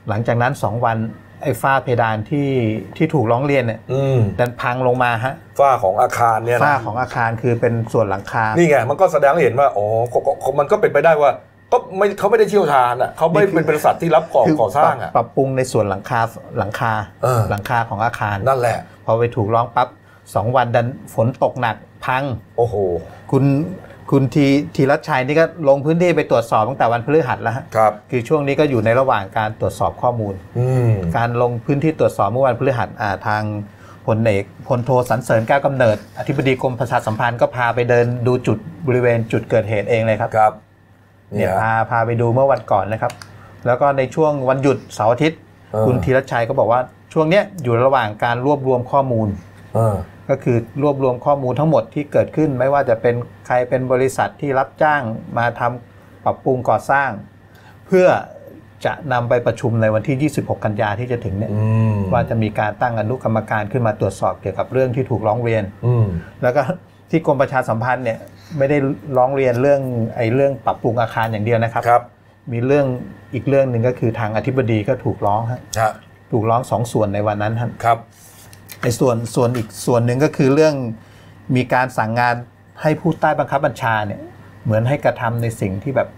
หลังจากนั้นสองวัน ไอ้ฝ้าเพดานที่ที่ถูกร้องเรียนเนี่ยอืมดันพังลงมาฮะฝ้าของอาคารเนี่ยฝ้านะของอาคารคือเป็นส่วนหลังคา นี่ไงมันก็แสดงให้เห็นว่าอ๋อก็ก็ก็มันก็เป็นไปได้ว่าก็ไม่เขาไม่ได้เชี่ยวชาญอะเขาไม่นี่คือเป็นบริษัทที่รับก่อคืก่อสร้างอะปรับปรุงในส่วนหลังคาหลังคาเออหลังคาของอาคารนั่นแหละ พอไปถูกร้องปั๊บสองวันดันฝนตกหนักพัง โอ้โห คุณ คุณทีทีรัชชัยนี่ก็ลงพื้นที่ไปตรวจสอบตั้งแต่วันพฤหัสแล้วฮะครับ คือช่วงนี้ก็อยู่ในระหว่างการตรวจสอบข้อมูลอืมการลงพื้นที่ตรวจสอบเมื่อวันพฤหัสอ่าทางพลเอกพลโทสันเสริญแก้วกำเนิด อธิบดีกรมประชาสัมพันธ์ก็พาไปเดินดูจุดบริเวณจุดเกิดเหตุเองเลยครับครับเนี่เนี่ยยพาพาไปดูเมื่อวันก่อนนะครับ แล้วก็ในช่วงวันหยุดเสาร์อาทิตย์เออคุณธีรชัยก็บอกว่าช่วงเนี้ยอยู่ระหว่างการรวบรวมข้อมูลเออ ก็คือรวบรวมข้อมูลทั้งหมดที่เกิดขึ้น ไม่ว่าจะเป็นใครเป็นบริษัทที่รับจ้างมาทำปรับปรุงก่อสร้าง เพื่อจะนำไปประชุมในวันที่ 26 กันยาที่จะถึงเนี่ยอืมว่าจะมีการตั้งอนุกรรมการขึ้นมาตรวจสอบเกี่ยวกับเรื่องที่ถูกร้องเรียนอืมแล้วก็ที่กรมประชาสัมพันธ์เนี่ยไม่ได้ร้องเรียนเรื่องไอ้เรื่องปรับปรุงอาคารอย่างเดียวนะครับครับมีเรื่องอีกเรื่องหนึ่งก็คือทางอธิบดีก็ถูกร้องฮะฮะถูกร้องสองส่วนในวันนั้นฮะครับ ในส่วนส่วนอีกส่วนหนึ่งก็คือเรื่องมีการสั่งงานให้ผู้ใต้บังคับบัญชาเนี่ยเหมือนให้กระทำในสิ่งที่แบบ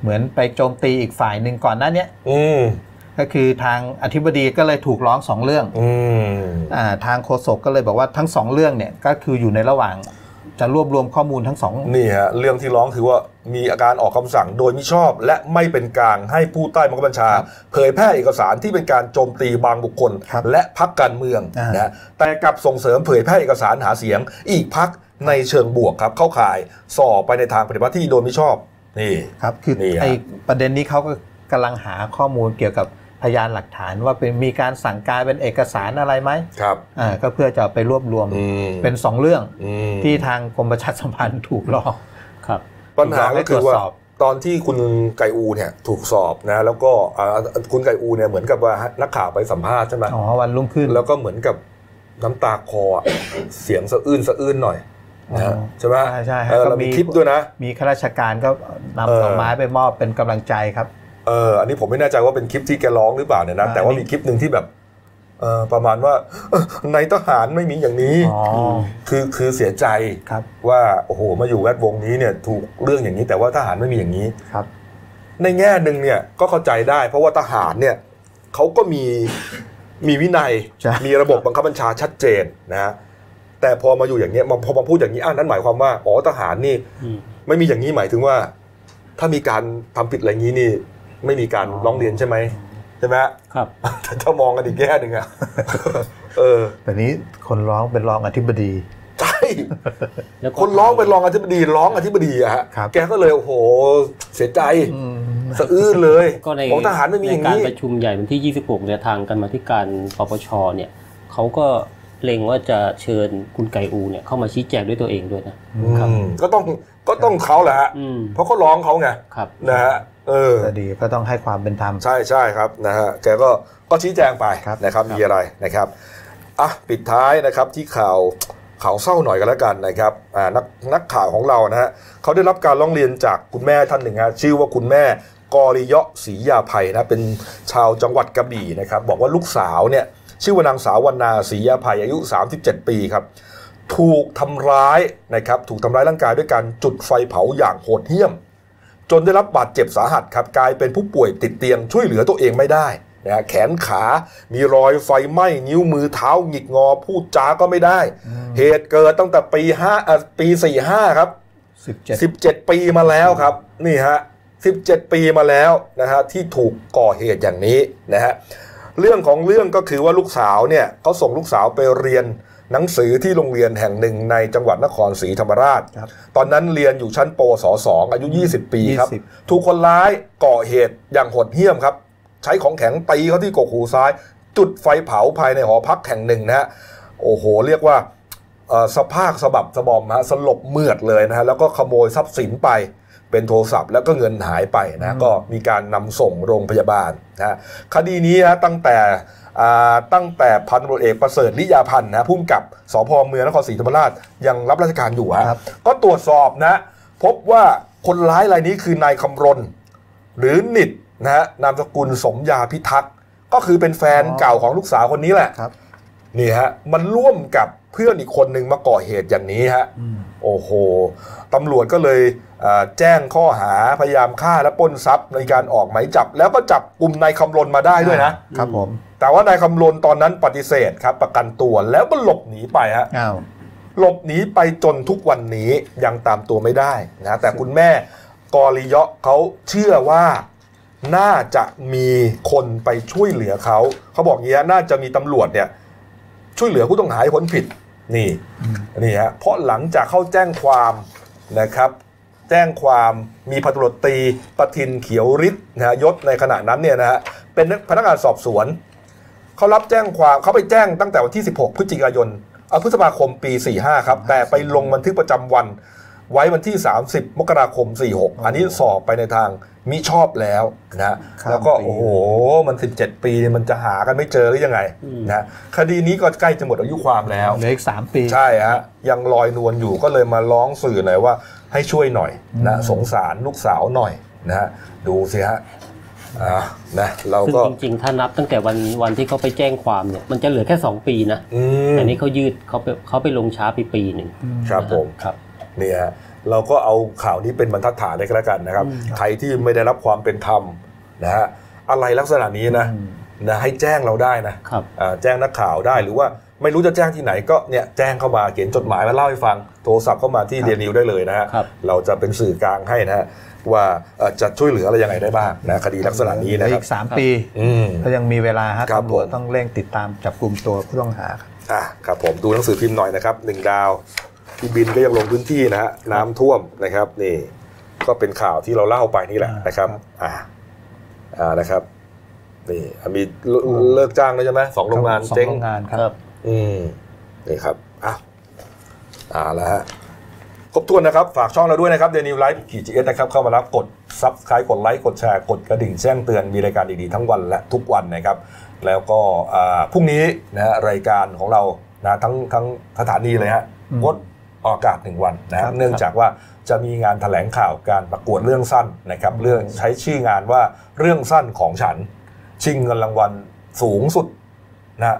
เหมือนไปโจมตีอีกฝ่ายหนึ่งก่อนหน้าเนี้ยอืมก็คือทางอธิบดีก็เลยถูกร้องสองเรื่องอืมอ่าทางโฆษกก็เลยบอกว่าทั้งสองเรื่องเนี่ยก็คืออยู่ในระหว่าง จะรวบรวมข้อมูลทั้งสองนี่ฮะเรื่องที่ร้องถือว่ามีอาการออกคำสั่งโดยมิชอบ และไม่เป็นกลางให้ผู้ใต้บังคับบัญชา เผยแพร่เอกสารที่เป็นการโจมตีบางบุคคลครับและพักการเมืองอ่านนะฮะแต่กลับส่งเสริมเผยแพร่เอกสารหาเสียง อีกพักในเชิงบวกครับเข้าข่ายส่อไปในทางปฏิบัติที่โดยมิชอบนี่ครับคือนี่ฮะไอ้ประเด็นนี้เขาก็กำลังหาข้อมูลเกี่ยวกับ พยานหลักฐานว่าเป็นมีการสั่งการเป็นเอกสารอะไรไหมครับอ่าก็เพื่อจะเอาไปรวบรวมอืมเป็นสองเรื่องอืมที่ทางกรมประชาสัมพันธ์ถูกหลอกครับ ปัญหาก็คือว่าให้ตรวจสอบตอนที่คุณไก่อูเนี่ยถูกสอบนะแล้วก็อ่าคุณไก่อูเนี่ยเหมือนกับว่านักข่าวไปสัมภาษณ์ใช่ไหมอ๋อวันรุ่งขึ้นแล้วก็เหมือนกับน้ำตาคออะเสียงสะอื้นสะอื้นหน่อยนะฮะอ๋อใช่ไหมใช่ใช่ฮะเออก็เรามีมีคลิปด้วยนะ มีข้าราชการก็เออนำดอกไม้ไปมอบเป็นกำลังใจครับ เอออันนี้ผมไม่แน่ใจว่าเป็นคลิปที่แกร้องหรือเปล่าเนี่ยนะอ่าแต่ว่าอันนี้มีคลิปหนึ่งที่แบบเออประมาณว่าเอ้อในทหารไม่มีอย่างนี้อ๋อคือคือเสียใจครับว่าโอ้โหมาอยู่แวดวงนี้เนี่ยถูกเรื่องอย่างนี้ แต่ว่าทหารไม่มีอย่างนี้ครับ ในแง่หนึ่งเนี่ยก็เข้าใจได้ เพราะว่าทหารเนี่ยเขาก็มีมีวินัยใช่มีระบบบังคับบัญชาชัดเจนนะฮะแต่พอมาอยู่อย่างเงี้ยมาพอมาพูดอย่างนี้อ่านั่นหมายความว่าอ๋อทหารนี่อืมไม่มีอย่างนี้หมายถึงว่า ถ้ามีการทำผิดอะไรงี้นี่ ไม่มีการร้องเรียนใช่ไหมใช่ไหมฮะครับแต่ถ้ามองกันอีกแง่หนึ่งอะเออแต่นี้คนร้องเป็นรองอธิบดีใช่แล้วก็คนร้องเป็นรองอธิบดีร้องอธิบดีอะฮะครับแกก็เลยโอ้โหเสียใจอืมสะอื้นเลยก็ในของทหารไม่มีอย่างในการนี้ประชุมใหญ่วันที่ 26เนี่ยทางกรรมาธิการปปชเนี่ยเขาก็เล็งว่าจะเชิญคุณไก่อูเนี่ยเข้ามาชี้แจงด้วยตัวเองด้วยนะอืมก็ต้องก็ต้องเขาแหละฮะอืมเพราะเขาร้องเขาไงครับนะฮะ เออก็ดีก็ต้องให้ความเป็นธรรมใช่ใช่ครับนะฮะแกก็ก็ชี้แจงไปครับนะครับครับมีอะไรนะครับอะปิดท้ายนะครับที่ข่าวข่าวเศร้าหน่อยกันแล้วกันนะครับอ่านักนักข่าวของเรานะฮะเขาได้รับการร้องเรียนจากคุณแม่ท่านหนึ่งฮะชื่อว่าคุณแม่กอริเยาะศรียาภัยนะเป็นชาวจังหวัดกระบี่นะครับบอกว่าลูกสาวเนี่ยชื่อว่านางสาววรรณาศรียาภัยอายุ 37 ปีครับถูกทำร้ายนะครับถูกทำร้ายร่างกายด้วยการจุดไฟเผาอย่างโหดเหี้ยม จนได้รับบาดเจ็บสาหัสครับกลายเป็นผู้ป่วยติดเตียงช่วยเหลือตัวเองไม่ได้นะฮะแขนขา มีรอยไฟไหม้ นิ้วมือเท้าหงิกงอ พูดจาก็ไม่ได้ เหตุเกิดตั้งแต่ปีห้าอะปีสี่ห้าครับ17 17ปีมาแล้วครับ นี่ฮะ17ปีมาแล้วนะฮะที่ถูกก่อเหตุอย่างนี้นะฮะเรื่องของเรื่องก็คือว่าลูกสาวเนี่ยเขาส่งลูกสาวไปเรียน หนังสือที่โรงเรียนแห่งหนึ่งในจังหวัดนครศรีธรรมราชครับตอนนั้นเรียนอยู่ชั้นปศสองอายุ 20 ปีครับ20ถูกคนร้ายก่อเหตุอย่างโหดเหี้ยมครับ ใช้ของแข็งตีเขาที่กกหูซ้าย จุดไฟเผาภายในหอพักแห่งหนึ่งนะฮะ โอ้โห เรียกว่าเอ่อสภาพสะบับสะบอมฮะสลบเมือดเลยนะฮะ แล้วก็ขโมยทรัพย์สินไปเป็นโทรศัพท์แล้วก็เงินหายไปนะก็มีการนำส่งโรงพยาบาลนะฮะคดีนี้นะตั้งแต่อ่า ตั้งแต่พันตำรวจเอกประเสริฐลิยาพันธ์นะพุ่มกับสพเมืองนครศรีธรรมราชยังรับราชการอยู่ฮะครับก็ตรวจสอบนะ พบว่าคนร้ายรายนี้คือนายคำรณ หรือนิดนะฮะนามสกุลสมยาพิทักษ์ก็คือเป็นแฟนอ๋อเก่าของลูกสาวคนนี้แหละครับนี่ฮะมันร่วมกับเพื่อนอีกคนหนึ่งมาก่อเหตุอย่างนี้ฮะอืมโอ้โหตำรวจก็เลยเอ่อ แจ้งข้อหาพยายามฆ่าและปล้นทรัพย์ในการออกหมายจับ แล้วก็จับกลุ่มนายคำรณมาได้ด้วยนะครับผม แต่ว่านายคำรณตอนนั้นปฏิเสธครับ ประกันตัวแล้วก็หลบหนีไปฮะอ้าวหลบหนีไปจนทุกวันนี้ยังตามตัวไม่ได้นะแต่คุณแม่กอริเยาะเขาเชื่อว่าน่าจะมีคนไปช่วยเหลือเขา เขาบอกอย่างนี้ฮะน่าจะมีตำรวจเนี่ย ช่วยเหลือผู้ต้องหาให้พ้นผิดนี่นี่ฮะเพราะหลังจากเข้าแจ้งความนะครับ แจ้งความมีพันตำรวจตรีประทินเขียวฤทธิ์นะฮะยศในขณะนั้นเนี่ยนะฮะเป็นพนักงานสอบสวนเขารับแจ้งความเขาไปแจ้งตั้งแต่วันที่ 16 พฤศจิกายนเอ่อพฤษภาคมปี 45 ครับ แต่ไปลงบันทึกประจำวัน ไว้วันที่ 30 มกราคม 46 อันนี้สอบไปในทางมิชอบแล้วนะข้ามแล้วก็ปีโอ้โหมัน 17 ปีมันจะหากันไม่เจอหรือยังไงอืมนะคดีนี้ก็ใกล้จะหมดอายุความแล้วเหลืออีก 3 ปี ใช่ฮะยังลอยนวลอยู่ก็เลยมาร้องสื่อหน่อยว่า ให้ช่วยหน่อยนะอืมสงสารลูกสาวหน่อยนะฮะดูสิฮะอ่านะเราซึ่งก็จริงๆ ถ้านับตั้งแต่วันวันที่เขาไปแจ้งความเนี่ยมันจะเหลือแค่ 2 ปีนะอืมแต่นี้เขายืดเขาไปเขาไปลงช้าไปปีหนึ่งครับผมครับเนี่ยฮะเราก็เอาข่าวนี้เป็นบรรทัดฐานได้ก็แล้วกันนะครับใครที่ไม่ได้รับความเป็นธรรมนะฮะอะไรลักษณะนี้นะอืมนะให้แจ้งเราได้นะครับอ่าแจ้งนักข่าวได้หรือว่า ไม่รู้จะแจ้งที่ไหนก็เนี่ยแจ้งเข้ามาเขียนจดหมายมาเล่าให้ฟังโทรศัพท์เข้ามาที่ครับเรียนนิวได้เลยนะฮะครับเราจะเป็นสื่อกลางให้นะฮะว่าเอ่อจะช่วยเหลืออะไรยังไงได้บ้างนะคดีลักษณะนี้เหลืนะอครัอีบก3 ปีอืมก็ยังมีเวลาฮะครับตำรวจผมต้องเร่งติดตามจับกลุ่มตัวผู้ต้องหาครับอะครับผมดูหนังสือพิมพ์หน่อยนะครับหนึ่งดาวพี่บินก็ยังลงพื้นที่นะฮะน้ำท่วมนะครับนี่ก็เป็นข่าวที่เราเล่าไปนี่แหละอ่านนะครับครับอ่าอ่านะครับนี่มีเลิเลิกจ้างแล้วใช่ไหมสองโรงงานสองเจ๊งโรงงานครับครับ อืมนี่ครับอะอ่าแล้วฮะครบถ้วนนะครับ ฝากช่องเราด้วยนะครับเดนิวไลฟ์ขีด GS นะครับ เข้ามารับกด subscribe กดไลค์ กดแชร์ กดกระดิ่งแจ้งเตือน มีรายการดีๆ ทั้งวันและทุกวันนะครับ แล้วก็อ่าพรุ่งนี้นะฮะรายการของเรานะทั้งทั้งสถานีเลยฮะอืมงดออกอากาศหนึ่งวันนะคครัรับบเนื่องจากว่าจะมีงานแถลงข่าวการประกวดเรื่องสั้นนะครับ เรื่องใช้ชื่องานว่าเรื่องสั้นของฉัน ชิงเงินรางวัลสูงสุดนะฮะ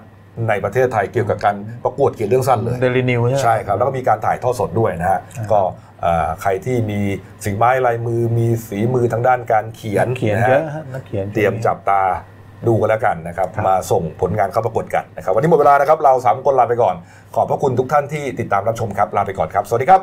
ในประเทศไทยเกี่ยวกับการประกวดเกี่ยวกับเรื่องสั้นเลยเดลินิวใช่ไหมใช่ครับแล้วก็มีการถ่ายทอดสดด้วยนะฮะอ่าก็เอ่อใครที่มีฝีไม้ลายมือมีฝีมือทางด้านการเขียนเขียนนะเยฮะอะฮะนักเขียนเตรียมจับตาดูกันแล้วกันนะครับครับมาส่งผลงานเข้าประกวดกันนะครับวันนี้หมดเวลานะครับเราสามคนลาไปก่อน ขอบพระคุณทุกท่านที่ติดตามรับชมครับลาไปก่อนครับ สวัสดีครับ